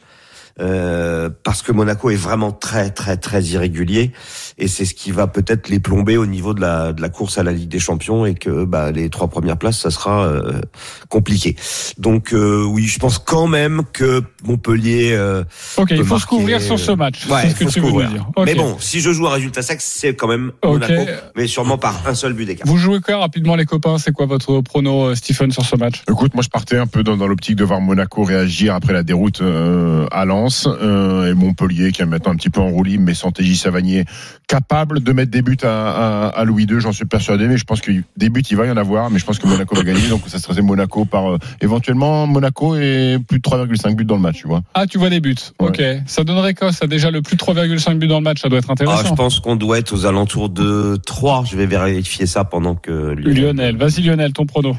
Speaker 7: Euh, parce que Monaco est vraiment très très très irrégulier et c'est ce qui va peut-être les plomber au niveau de la de la course à la Ligue des Champions et que bah, les trois premières places ça sera euh, compliqué. Donc euh, oui, je pense quand même que Montpellier. euh,
Speaker 5: Ok, il faut se couvrir sur ce match.
Speaker 7: Ouais,
Speaker 5: c'est ce que tu veux dire.
Speaker 7: Mais bon, si je joue un résultat sec, c'est quand même. Monaco, mais sûrement par un seul but d'écart.
Speaker 5: Vous jouez quoi rapidement les copains? C'est quoi votre prono euh, Stephen sur ce match?
Speaker 8: Écoute, moi je partais un peu dans, dans l'optique de voir Monaco réagir après la déroute euh, à Lens euh, et Montpellier qui est maintenant un petit peu en roue libre, mais sans TJ Savanier capable de mettre des buts à, à, à Louis II, j'en suis persuadé, mais je pense que des buts il va y en avoir, mais je pense que Monaco va gagner, donc ça serait Monaco par euh, éventuellement Monaco et plus de 3,5 buts dans le match, tu vois.
Speaker 5: Ah, tu vois des buts. Ok. Ça donnerait quoi Ça? Déjà le plus de 3,5 buts dans le match, ça doit être
Speaker 7: Ah,
Speaker 5: intéressant.
Speaker 7: je pense qu'on doit être aux alentours de 3. Je vais vérifier ça pendant que
Speaker 5: Lionel, vas-y Lionel, ton prono.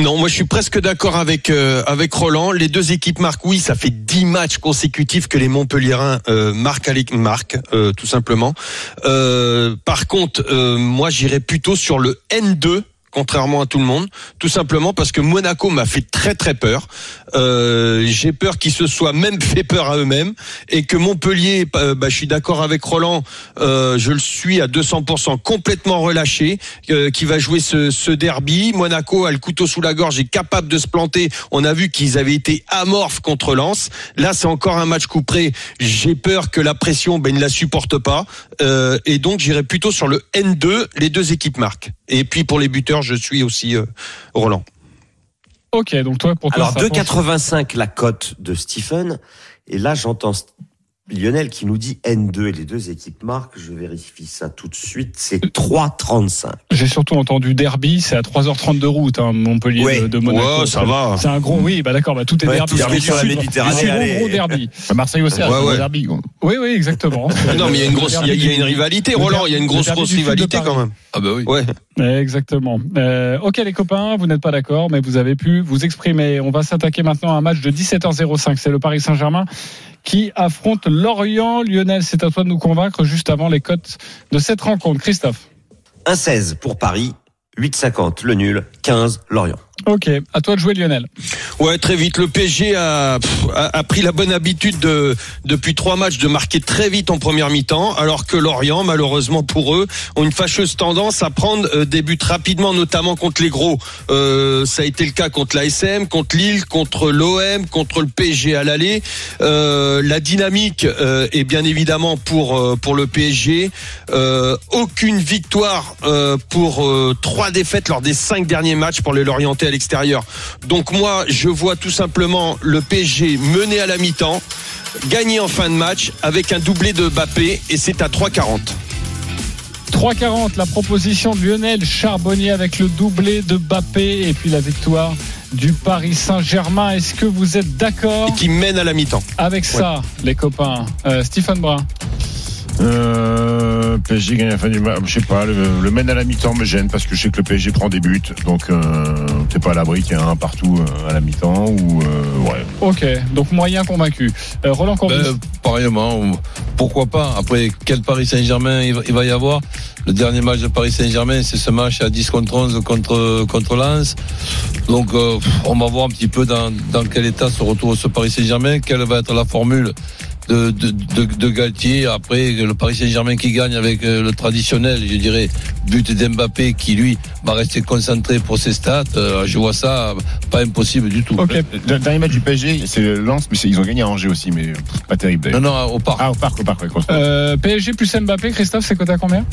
Speaker 13: Non, moi je suis presque d'accord avec euh, avec Roland. Les deux équipes marquent. Oui, ça fait 10 matchs consécutifs que les Montpelliérains euh, marquent, l'é- marquent euh, tout simplement. Euh, par contre, euh, moi j'irais plutôt sur le N2 contrairement à tout le monde, tout simplement parce que Monaco m'a fait très très peur. Euh, J'ai peur qu'ils se soient même fait peur à eux-mêmes et que Montpellier, euh, bah, je suis d'accord avec Roland, euh, je le suis à 200% complètement relâché, euh, qui va jouer ce, derby. Monaco a le couteau sous la gorge, est capable de se planter. On a vu qu'ils avaient été amorphes contre Lens. Là, c'est encore un match couperé. J'ai peur que la pression, ben, ne la supporte pas. Euh, et donc, j'irai plutôt sur le N2. Les deux équipes marquent. Et puis pour les buteurs, je suis aussi euh, Roland.
Speaker 5: Ok, donc toi pour toi.
Speaker 7: Alors
Speaker 5: ça penche-
Speaker 7: 2,85 la cote de Stephen. Et là, j'entends Lionel qui nous dit N2 et les deux équipes marquent. Je vérifie ça tout de suite. C'est 3,35.
Speaker 5: J'ai surtout entendu derby, c'est à 3h30 de route, hein, Montpellier
Speaker 7: Ouais.
Speaker 5: de, de Monaco.
Speaker 13: Ouais, ça va.
Speaker 5: C'est un gros, oui, bah d'accord, bah tout est
Speaker 7: Ouais,
Speaker 5: derby.
Speaker 7: tout sur la. Méditerranée,
Speaker 5: C'est
Speaker 7: allez.
Speaker 5: gros, gros derby.
Speaker 8: Marseille aussi,
Speaker 13: Ouais,
Speaker 8: c'est
Speaker 13: ouais.
Speaker 8: un derby.
Speaker 5: Oui, oui, exactement.
Speaker 13: Non, mais il y a une grosse, il y a, il y a une rivalité, Roland. Il y a une grosse, grosse rivalité quand même.
Speaker 6: Ah bah oui.
Speaker 13: Ouais.
Speaker 5: Exactement. Euh, ok les copains, vous n'êtes pas d'accord, mais vous avez pu vous exprimer. On va s'attaquer maintenant à un match de 17h05. C'est le Paris Saint-Germain qui affronte Lorient. Lionel, c'est à toi de nous convaincre juste avant les cotes de cette rencontre. Christophe.
Speaker 7: 1,16 pour Paris. 8,50 le nul. 15 Lorient.
Speaker 5: Ok, à toi de jouer Lionel.
Speaker 13: Ouais, très vite. Le PSG a, a, pris la bonne habitude de, depuis trois matchs de marquer très vite en première mi-temps, alors que Lorient, malheureusement pour eux, ont une fâcheuse tendance à prendre euh, des buts rapidement, notamment contre les gros. Euh, ça a été le cas contre l'ASM, contre Lille, contre l'OM, contre le PSG à l'aller. Euh, la dynamique euh, est bien évidemment pour euh, pour le PSG. Euh, aucune victoire pour trois défaites lors des cinq derniers matchs pour les Lorientais à l'extérieur. Donc moi, je vois tout simplement le PSG mené à la mi-temps, gagner en fin de match avec un doublé de Mbappé et c'est à 3,40.
Speaker 5: 3,40 la proposition de Lionel Charbonnier avec le doublé de Bappé et puis la victoire du Paris Saint-Germain. Est-ce que vous êtes d'accord
Speaker 13: Et qui mène à la mi-temps.
Speaker 5: avec ça, les copains? Euh, Stephen Brun.
Speaker 8: Euh, PSG gagne à la fin du match. Je sais pas, le, le mène à la mi-temps me gêne parce que je sais que le PSG prend des buts. Donc, euh, t'es pas à l'abri qu'il y ait un partout euh, à la mi-temps ou, euh, ouais.
Speaker 5: Ok, donc moyen convaincu. Euh, Roland Courbis.
Speaker 6: Ben, pareillement, pourquoi pas? Après, quel Paris Saint-Germain il va- il va y avoir? Le dernier match de Paris Saint-Germain, c'est ce match à 10 contre 11 contre, contre Lens. Donc, euh, on va voir un petit peu dans, dans quel état se retrouve ce Paris Saint-Germain, quelle va être la formule de, de, de, de Galtier. Après, le Paris Saint-Germain qui gagne avec euh, le traditionnel, je dirais, but d'Mbappé qui, lui, va rester concentré pour ses stats. Euh, je vois ça pas impossible du tout.
Speaker 5: Ok.
Speaker 8: Le dernier match du PSG, c'est Lens, mais ils ont gagné à Angers aussi, mais pas terrible
Speaker 6: Non,
Speaker 8: d'ailleurs.
Speaker 6: non, au parc.
Speaker 8: Ah, au parc, au parc, ouais,
Speaker 5: Euh, PSG plus Mbappé, Christophe, c'est coté à combien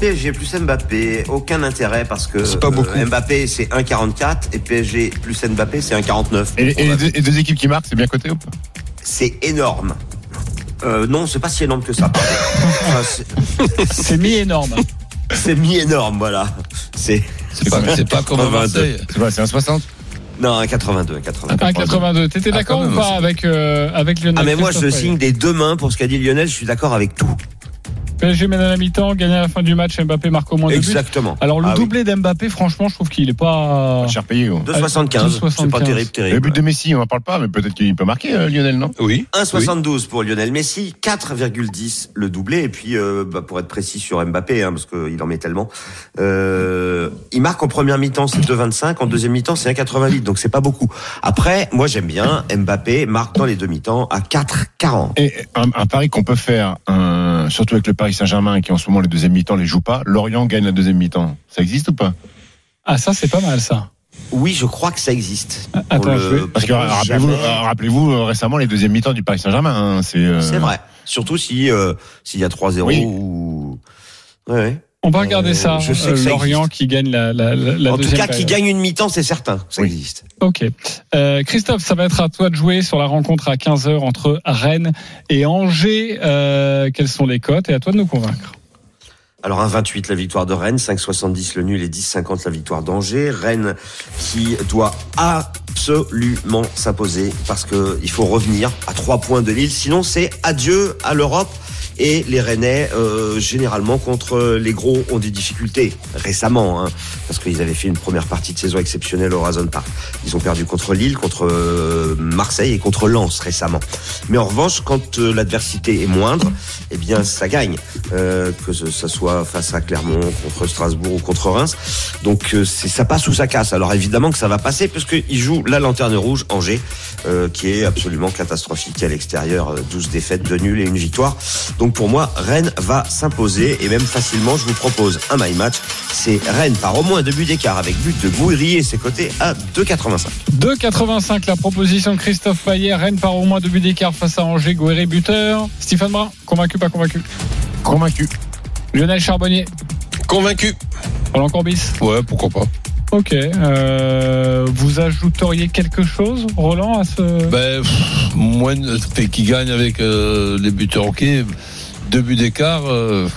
Speaker 7: PSG plus Mbappé, aucun intérêt parce que
Speaker 13: C'est pas beaucoup.
Speaker 7: euh, Mbappé c'est 1,44 et PSG plus Mbappé c'est 1,49.
Speaker 8: Et, les- et et deux équipes qui marquent, c'est bien coté ou pas?
Speaker 7: C'est énorme. Euh, non, c'est pas si énorme que ça. Enfin, c'est-
Speaker 5: C'est mi-énorme.
Speaker 7: c'est mi-énorme, voilà. C'est
Speaker 6: C'est pas, pas comme
Speaker 7: 82.
Speaker 8: C'est quoi, c'est un 60
Speaker 7: non 1,82, 1,82.
Speaker 5: 1,82. T'étais
Speaker 6: Ah,
Speaker 5: d'accord ou pas avec, euh, avec Lionel
Speaker 7: Ah mais moi je signe des deux mains pour ce qu'a dit Lionel, je suis d'accord avec tout.
Speaker 5: PSG mène à la mi-temps, gagne à la fin du match, Mbappé marque au moins deux buts.
Speaker 7: Exactement.
Speaker 5: Alors le
Speaker 7: Ah oui.
Speaker 5: doublé d'Mbappé, franchement, je trouve qu'il est pas.
Speaker 8: Cher payé. gros.
Speaker 7: 2,75. C'est pas
Speaker 5: 2,75.
Speaker 7: terrible,
Speaker 8: Le
Speaker 7: terrible.
Speaker 8: but de Messi, on n'en parle pas, mais peut-être qu'il peut marquer, euh, Lionel, non?
Speaker 9: Oui.
Speaker 7: 1,72 pour Lionel Messi, 4,10 le doublé. Et puis, euh, bah, pour être précis sur Mbappé, hein, parce qu'il en met tellement, euh, il marque en première mi-temps, c'est 2,25. En deuxième mi-temps, c'est 1,88. Donc, c'est pas beaucoup. Après, moi, j'aime bien. Mbappé marque dans les deux mi-temps à 4,40.
Speaker 8: Et un, un pari qu'on peut faire, euh, surtout avec le Paris Saint-Germain qui en ce moment les deuxième mi-temps les joue pas, Lorient gagne la deuxième mi-temps. Ça existe ou pas?
Speaker 5: Ah, ça, c'est pas mal, ça.
Speaker 7: Oui, je crois que ça existe.
Speaker 5: Ah, Attends,
Speaker 7: On le
Speaker 5: je vais-
Speaker 8: Parce que
Speaker 7: propose
Speaker 8: rappelez-vous, euh, rappelez-vous euh, récemment les deuxièmes mi-temps du Paris Saint-Germain. hein, c'est euh,
Speaker 7: vrai. Surtout si euh, s'il y a 3-0
Speaker 8: Oui.
Speaker 7: ou. Ouais, ouais.
Speaker 5: On va regarder
Speaker 7: Euh,
Speaker 5: ça.
Speaker 7: je sais que
Speaker 5: euh,
Speaker 7: ça
Speaker 5: Lorient qui gagne la, la,
Speaker 7: en tout
Speaker 5: deuxième
Speaker 7: cas, qui gagne une mi-temps, c'est certain. Ça
Speaker 8: Oui.
Speaker 7: existe.
Speaker 5: Ok. Euh, Christophe, ça va être à toi de jouer sur la rencontre à 15h entre Rennes et Angers. Euh, quelles sont les cotes Et à toi de nous convaincre.
Speaker 7: Alors 1,28 la victoire de Rennes, 5,70 le nul et 10,50 la victoire d'Angers. Rennes qui doit absolument s'imposer parce que il faut revenir à trois points de Lille. Sinon, c'est adieu à l'Europe. Et les Rennais, euh, généralement, contre les gros, ont des difficultés récemment, hein, parce qu'ils avaient fait une première partie de saison exceptionnelle au Razon Park. Ils ont perdu contre Lille, contre euh, Marseille et contre Lens récemment. Mais en revanche, quand euh, l'adversité est moindre, eh bien, ça gagne, euh, que ce, soit face à Clermont, contre Strasbourg ou contre Reims. Donc, euh, c'est ça passe ou ça casse. Alors évidemment que ça va passer, parce qu'ils jouent la lanterne rouge, Angers, euh, qui est absolument catastrophique à l'extérieur, euh, 12 défaites, 2 nuls et une victoire. Donc pour moi, Rennes va s'imposer et même facilement. Je vous propose un my match. C'est Rennes par au moins deux buts d'écart avec but de Gouiri et ses côtés à 2,85.
Speaker 5: 2,85 la proposition de Christophe Payet. Rennes par au moins deux buts d'écart face à Angers. Gouéré buteur. Stéphane Brun, convaincu, pas convaincu?
Speaker 8: Convaincu.
Speaker 5: Lionel Charbonnier.
Speaker 9: Convaincu.
Speaker 5: Roland Corbis.
Speaker 6: Ouais, pourquoi pas.
Speaker 5: Ok. Euh, vous ajouteriez quelque chose, Roland, à ce.
Speaker 6: Ben, pff, moins qu'il gagne avec euh, les buteurs ok. Deux buts d'écart, euh,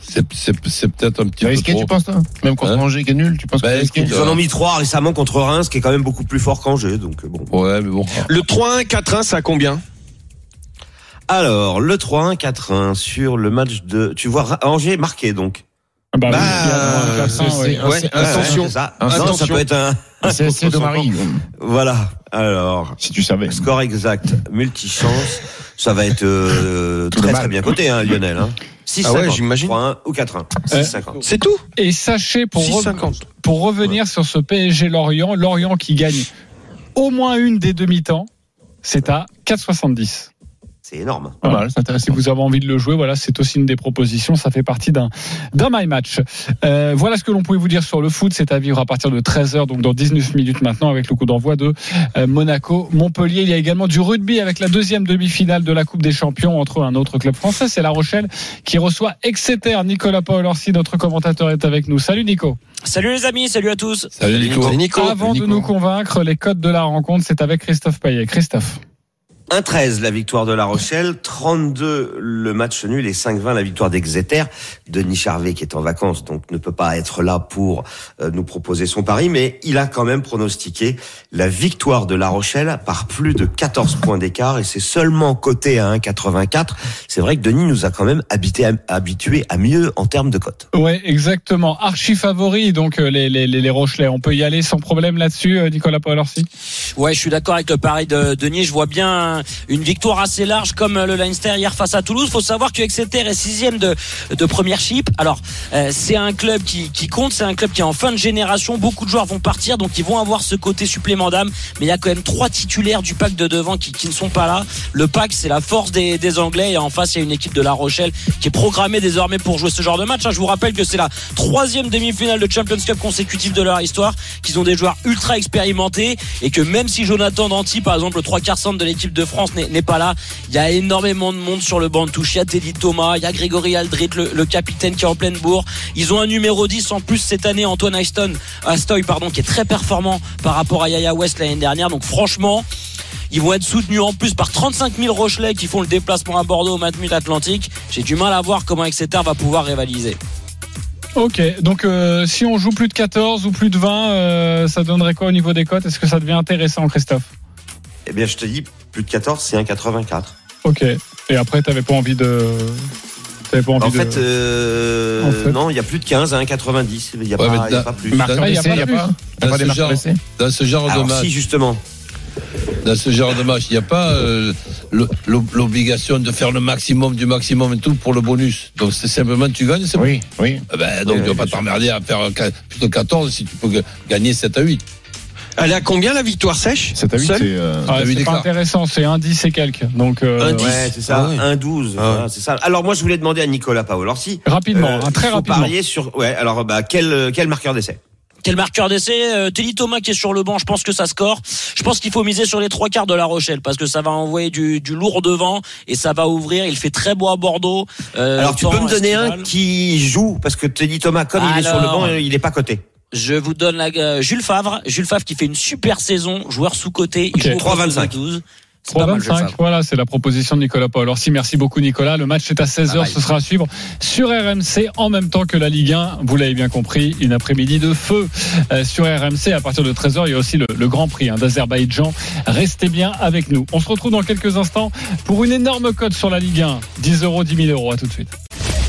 Speaker 6: c'est c'est- c'est peut-être un petit
Speaker 8: C'est
Speaker 6: peu
Speaker 8: risqué,
Speaker 6: trop.
Speaker 8: tu penses toi? Même contre
Speaker 6: Hein?
Speaker 8: Angers qui est nul, tu penses que
Speaker 6: Ben, écoute,
Speaker 7: Ils en ont mis trois récemment contre Reims, qui est quand même beaucoup plus fort qu'Angers. Donc euh, bon.
Speaker 6: Ouais, mais bon.
Speaker 9: Le 3-1, 4-1, c'est à combien?
Speaker 7: Alors le 3-1, 4-1 sur le match de. Tu vois Angers marqué donc.
Speaker 5: Bah,
Speaker 9: Bah,
Speaker 5: un
Speaker 9: euh,
Speaker 5: ouais.
Speaker 8: c'est-
Speaker 9: Ouais,
Speaker 8: c'est-
Speaker 9: attention.
Speaker 7: Ouais, c'est ça.
Speaker 8: Un
Speaker 7: Non, ça
Speaker 9: attention.
Speaker 7: peut être un.
Speaker 8: Un CSC de Marie,
Speaker 7: Voilà. Alors.
Speaker 8: si tu savais.
Speaker 7: Score exact, multichance. Ça va être euh, très très bien coté, hein, Lionel. Hein. 6
Speaker 9: Ah ouais, j'imagine.
Speaker 7: 3-1 ou 4-1. 6-50.
Speaker 9: C'est tout
Speaker 5: Et sachez, pour, re-
Speaker 9: 6,50.
Speaker 5: pour revenir sur ce PSG Lorient, Lorient qui gagne au moins une des demi-temps, c'est à 4,70.
Speaker 7: C'est énorme.
Speaker 8: Pas mal, c'est
Speaker 5: Si
Speaker 8: intéressant.
Speaker 5: vous avez envie de le jouer, voilà, c'est aussi une des propositions. Ça fait partie d'un d'un my match. Euh, voilà ce que l'on pouvait vous dire sur le foot. C'est à vivre à partir de 13h, donc dans 19 minutes maintenant, avec le coup d'envoi de euh, Monaco, Montpellier. Il y a également du rugby avec la deuxième demi-finale de la Coupe des Champions entre un autre club français, c'est La Rochelle, qui reçoit Exeter. Nicolas Paul Orsi, notre commentateur, est avec nous. Salut Nico.
Speaker 14: Salut les amis, salut à tous.
Speaker 6: Salut Nico.
Speaker 9: Salut Nico.
Speaker 5: Avant de nous convaincre, les codes de la rencontre, c'est avec Christophe Payet. Christophe.
Speaker 7: 1-13 la victoire de La Rochelle, 32 le match nul et 5-20 la victoire d'Exeter. Denis Charvet qui est en vacances donc ne peut pas être là pour euh, nous proposer son pari, mais il a quand même pronostiqué la victoire de La Rochelle par plus de 14 points d'écart et c'est seulement coté à 1,84. C'est vrai que Denis nous a quand même habité à, habitué à mieux en termes de cote.
Speaker 5: Ouais, exactement. Archi favori, donc euh, les, les, les les Rochelais. On peut y aller sans problème là-dessus, euh, Nicolas Paul Orsi.
Speaker 14: Ouais, je suis d'accord avec le pari de Denis. Je vois bien une victoire assez large comme le Leinster hier face à Toulouse. Faut savoir que Exeter est sixième de, de première chip. Alors, euh, c'est un club qui, qui compte, c'est un club qui est en fin de génération. Beaucoup de joueurs vont partir, donc ils vont avoir ce côté supplément d'âme. Mais il y a quand même trois titulaires du pack de devant qui, qui ne sont pas là. Le pack, c'est la force des, Anglais. Et en face, il y a une équipe de La Rochelle qui est programmée désormais pour jouer ce genre de match. hein. Je vous rappelle que c'est la troisième demi-finale de Champions Cup consécutive de leur histoire, qu'ils ont des joueurs ultra expérimentés et que même si Jonathan Danty, par exemple, le trois quarts centre de l'équipe de France n'est pas là, il y a énormément de monde sur le banc de touche. Il y a Teddy Thomas, il y a Grégory Aldrit, le, le capitaine qui est en pleine bourre. Ils ont un numéro 10 en plus cette année, Antoine Aston, Astoy, pardon, qui est très performant par rapport à Yaya West l'année dernière. Donc franchement, ils vont être soutenus en plus par 35 000 Rochelais qui font le déplacement à Bordeaux au Matmut Atlantique. J'ai du mal à voir comment Exeter va pouvoir rivaliser.
Speaker 5: Ok, donc euh, si on joue plus de 14 ou plus de 20, euh, ça donnerait quoi au niveau des cotes? Est-ce que ça devient intéressant, Christophe?
Speaker 7: Eh bien, je te dis, plus de 14, c'est 1,84.
Speaker 5: Ok. Et après, t'avais pas envie de. Pas envie
Speaker 7: En
Speaker 5: de-
Speaker 7: fait, euh,
Speaker 5: En fait.
Speaker 7: non, il y a plus de 15 à 1,90. Il n'y a,
Speaker 6: Ouais,
Speaker 7: pas-
Speaker 6: mais
Speaker 7: il y a
Speaker 6: dans-
Speaker 7: pas plus.
Speaker 5: Il a pas
Speaker 8: n'y a pas
Speaker 6: Dans
Speaker 8: pas
Speaker 6: ce genre,
Speaker 8: d'essai
Speaker 6: dans ce genre de match,
Speaker 7: si, justement.
Speaker 6: dans ce genre de match, il n'y a pas euh, l'obligation de faire le maximum du maximum et tout pour le bonus. Donc c'est simplement tu gagnes, c'est bon.
Speaker 8: Oui, oui.
Speaker 6: Eh Ben, donc
Speaker 7: Oui,
Speaker 6: tu vas
Speaker 7: oui,
Speaker 6: pas t'emmerder à faire qu- plutôt 14 si tu peux gagner 7 à 8.
Speaker 9: Elle est à combien la victoire sèche
Speaker 8: 7 à 8,
Speaker 9: Seule
Speaker 8: c'est. euh,
Speaker 5: Ah, c'est pas intéressant, c'est un 10 et quelques. Donc, euh,
Speaker 9: Un 10.
Speaker 7: Ouais, c'est ça,
Speaker 9: Ah ouais.
Speaker 7: 1,12.
Speaker 9: Ah
Speaker 7: c'est ça. Alors moi, je voulais demander à Nicolas Pao. Alors si.
Speaker 5: rapidement,
Speaker 7: euh,
Speaker 5: hein, très rapidement.
Speaker 7: parier sur. Ouais. Alors bah quel quel marqueur d'essai?
Speaker 14: Quel marqueur d'essai? Euh, Teddy Thomas qui est sur le banc, je pense que ça score. Je pense qu'il faut miser sur les trois quarts de La Rochelle parce que ça va envoyer du, du lourd devant et ça va ouvrir. Il fait très beau à Bordeaux. euh,
Speaker 7: Alors tu peux me donner
Speaker 14: estival.
Speaker 7: un qui joue? Parce que Teddy Thomas, comme il est sur le banc, il est pas coté.
Speaker 14: Je vous donne la, euh, Jules Favre. Jules Favre qui fait une super saison, joueur sous côté. Il joue au poste
Speaker 7: 3,25.
Speaker 14: de 12. C'est pas mal, Jules
Speaker 5: 3,25,
Speaker 14: Favre.
Speaker 5: voilà, c'est la proposition de Nicolas Paul. Alors si, merci beaucoup Nicolas. Le match est à 16h,
Speaker 14: Bye bye.
Speaker 5: ce sera à suivre sur RMC en même temps que la Ligue 1. Vous l'avez bien compris, une après-midi de feu euh, sur RMC. À partir de 13h, il y a aussi le, le Grand Prix hein, d'Azerbaïdjan. Restez bien avec nous. On se retrouve dans quelques instants pour une énorme cote sur la Ligue 1. 10 euros, 10 000 euros. À tout de suite.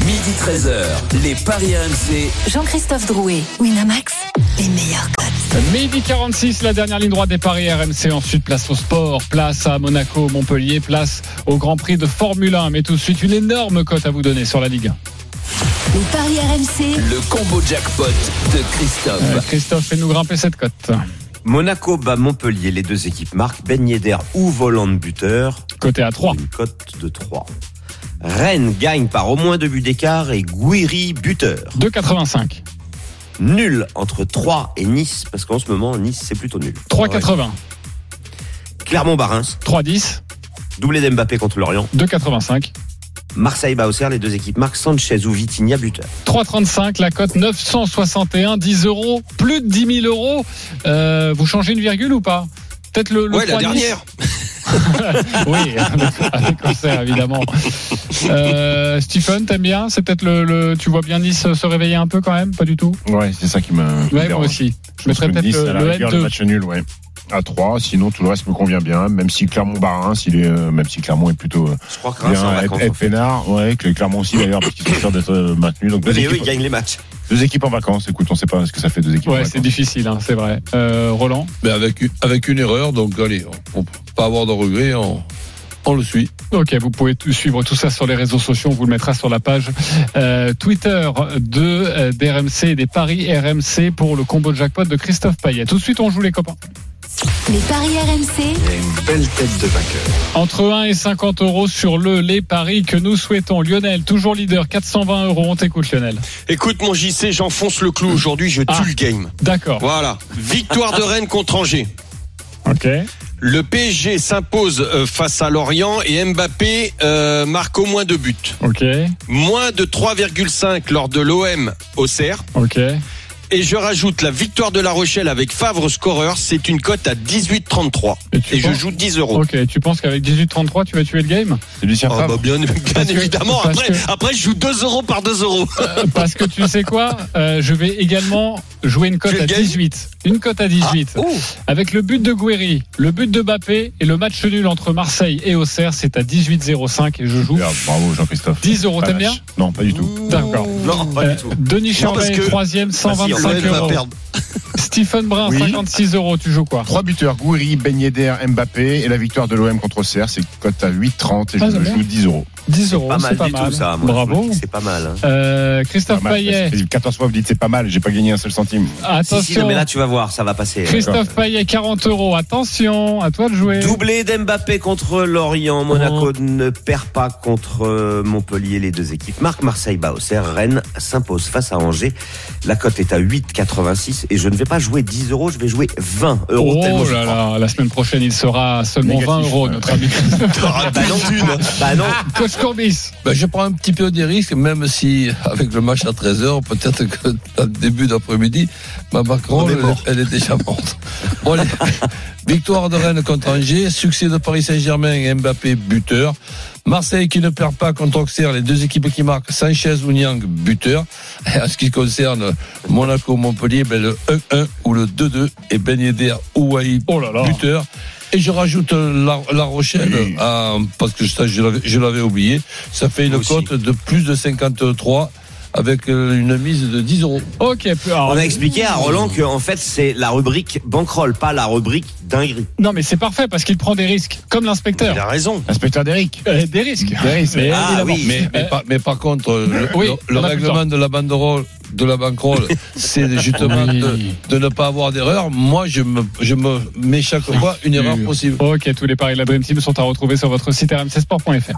Speaker 4: Midi 13h, les Paris RMC.
Speaker 3: Jean-Christophe Drouet, Winamax, les meilleurs codes.
Speaker 5: Midi 46, la dernière ligne droite des paris RMC. Ensuite, place au sport, place à Monaco, Montpellier, place au Grand Prix de Formule 1. Mais tout de suite, une énorme cote à vous donner sur la Ligue 1.
Speaker 3: Les paris RMC,
Speaker 4: Le combo jackpot de Christophe.
Speaker 5: Euh, Christophe, fais-nous grimper cette cote.
Speaker 7: Monaco bat Montpellier. Les deux équipes marquent Ben Yedder ou volant de buteur.
Speaker 5: Côté à 3.
Speaker 7: Une cote de 3. Rennes gagne par au moins deux buts d'écart et Guiri buteur.
Speaker 5: 2,85.
Speaker 7: Nul entre 3 et Nice parce qu'en ce moment Nice c'est plutôt nul.
Speaker 5: 3,80.
Speaker 7: Clermont-Barins,
Speaker 5: 3,10.
Speaker 7: doublé d'Mbappé contre l'Orient.
Speaker 5: 2,85.
Speaker 7: Marseille bat Auxerre, les deux équipes marquent Sanchez ou Vitinha buteur.
Speaker 5: 3,35. La cote 961. 10 euros. Plus de 10 000 euros. Euh, vous changez une virgule ou pas? Peut-être le, le
Speaker 9: Ouais, la
Speaker 5: 3,10.
Speaker 9: dernière.
Speaker 5: Oui, avec, Auxerre, évidemment. Euh, Stephen, t'aimes bien? C'est peut-être le, le- Tu vois bien Nice se réveiller un peu quand même? Pas du tout?
Speaker 8: Ouais, c'est ça qui me.
Speaker 5: Ouais,
Speaker 8: me
Speaker 5: moi aussi. Je
Speaker 8: Je
Speaker 5: mettrais peut-être
Speaker 8: Nice,
Speaker 5: le,
Speaker 8: à la
Speaker 5: le
Speaker 8: rigueur, le
Speaker 5: N2.
Speaker 8: match nul, ouais. À 3, sinon tout le reste me convient bien, même si Clermont-Barins, il est, euh, même si Clermont est plutôt euh,
Speaker 7: Je crois que Reims est en
Speaker 8: bien,
Speaker 7: vacances.
Speaker 8: Ed, Ed
Speaker 7: en fait.
Speaker 8: Peinard, ouais, que Clermont aussi d'ailleurs, parce qu'ils sont sûrs d'être maintenus. Donc deux,
Speaker 7: Mais eux, ils gagnent les matchs.
Speaker 8: Deux équipes en vacances, écoute, on sait pas ce que ça fait deux équipes en
Speaker 5: Ouais, c'est difficile, hein, c'est vrai. Euh, Roland
Speaker 6: Mais avec, une- avec une erreur, donc allez, on peut pas avoir de regrets, on, on le suit.
Speaker 5: Ok, vous pouvez tout suivre tout ça sur les réseaux sociaux. On vous le mettra sur la page euh, Twitter de euh, d'RMC et des paris RMC pour le combo de jackpot de Christophe Payet. Tout de suite, on joue les copains.
Speaker 3: Les paris RMC,
Speaker 1: une belle tête de vainqueur.
Speaker 5: Entre 1 et 50 euros sur le les paris que nous souhaitons. Lionel, toujours leader, 420 euros. On t'écoute, Lionel.
Speaker 9: Écoute mon JC, j'enfonce le clou aujourd'hui, je tue
Speaker 5: Ah.
Speaker 9: le game.
Speaker 5: D'accord.
Speaker 9: Voilà. Victoire de Rennes contre Angers.
Speaker 5: Ok.
Speaker 9: Le PSG s'impose euh, face à Lorient et Mbappé euh, marque au moins deux buts.
Speaker 5: Ok.
Speaker 9: Moins de 3,5 lors de l'OM au Cerf.
Speaker 5: Ok.
Speaker 9: Et je rajoute la victoire de La Rochelle avec Favre scoreur, c'est une cote à 18,33.
Speaker 5: Et
Speaker 9: Et je joue 10 euros.
Speaker 5: Ok. Tu penses qu'avec 18-33, tu vas tuer le game
Speaker 8: C'est Lucien
Speaker 9: Ah bah bien, évidemment. Après,
Speaker 5: que-
Speaker 9: après, je joue 2 euros par 2 euros.
Speaker 5: Euh, Parce que tu sais quoi Euh, Je vais également jouer une cote à
Speaker 9: gagnes
Speaker 5: 18. Une cote à 18.
Speaker 9: Oh.
Speaker 5: Avec le but de Guéry, le but de Bappé et le match nul entre Marseille et Auxerre, c'est à 18,05 et je joue
Speaker 8: Bravo Jean-Christophe.
Speaker 5: 10 euros. T'aimes bien?
Speaker 8: Non, pas du tout.
Speaker 5: D'accord.
Speaker 7: Non, pas
Speaker 5: Euh,
Speaker 7: du tout.
Speaker 5: Denis Charvet,
Speaker 9: que-
Speaker 5: troisième, 125
Speaker 7: Vas-y,
Speaker 9: L'OM va
Speaker 5: euros.
Speaker 9: perdre.
Speaker 5: Stephen Brun,
Speaker 8: Oui.
Speaker 5: 56 euros. Tu joues quoi
Speaker 8: Trois buteurs, Gouiri, Ben Yedder, Mbappé, et la victoire de l'OM contre Auxerre, c'est cote à 8,30 et
Speaker 5: Ah,
Speaker 8: je
Speaker 5: bien.
Speaker 8: joue 10 euros.
Speaker 5: 10 euros,
Speaker 7: Pas
Speaker 5: c'est
Speaker 7: mal
Speaker 5: pas
Speaker 7: du
Speaker 5: mal.
Speaker 7: tout ça. Moi,
Speaker 5: Bravo.
Speaker 7: C'est pas mal. hein.
Speaker 5: Euh, Christophe
Speaker 8: Pas mal.
Speaker 5: Payet,
Speaker 8: Ça fait 14 fois, vous dites c'est pas mal, j'ai pas gagné un seul centime.
Speaker 7: Si, si,
Speaker 5: attention.
Speaker 7: non, mais là tu vas voir, ça va passer.
Speaker 5: Christophe Payet, 40 euros. Attention, à toi de jouer.
Speaker 7: Doublé d'Mbappé contre Lorient. Monaco ne perd pas contre euh, Montpellier. Les deux équipes marquent. Marseille bat Auxerre. Rennes s'impose face à Angers. La cote est à 8,86 et je ne vais pas jouer 10 euros, je vais jouer 20 euros.
Speaker 5: Oh là là, la semaine prochaine, il sera seulement
Speaker 8: Négatif,
Speaker 5: 20 euros, notre ami.
Speaker 7: Bah non, bah non.
Speaker 5: Coach Courbis.
Speaker 6: Ben, je prends un petit peu des risques, même si avec le match à 13h, peut-être que début d'après-midi, ma Macron, elle, est déjà morte. Bon, allez. Victoire de Rennes contre Angers, succès de Paris Saint-Germain et Mbappé buteur. Marseille qui ne perd pas contre Auxerre, les deux équipes qui marquent Sanchez ou Niang buteur. En ce qui concerne Monaco-Montpellier, ben le 1-1 ou le 2-2 et Ben Yedder ou Wahib
Speaker 5: Oh là là.
Speaker 6: buteur. Et je rajoute la, la Rochelle, à- parce que ça, je l'avais- oublié. Ça fait une cote de plus de 53 avec euh, une mise de 10 euros.
Speaker 5: Ok. alors-
Speaker 7: On a expliqué à Roland que en fait c'est la rubrique bankroll, pas la rubrique dinguerie.
Speaker 5: Non, mais c'est parfait parce qu'il prend des risques, comme l'inspecteur.
Speaker 9: Il a raison.
Speaker 8: Inspecteur d'Eric.
Speaker 5: Euh, des risques.
Speaker 8: Des risques.
Speaker 5: Mais
Speaker 7: Ah, oui.
Speaker 6: Mais, mais,
Speaker 5: Euh,
Speaker 6: par, mais par contre, le,
Speaker 5: Oui, le-
Speaker 6: règlement de la banderole, de la banquerolle, c'est justement
Speaker 5: Oui.
Speaker 6: de, de ne pas avoir d'erreur. Moi, je me, je me mets chaque fois une erreur possible.
Speaker 5: Ok, tous les paris de la Dream Team sont à retrouver sur votre site rmcsport.fr.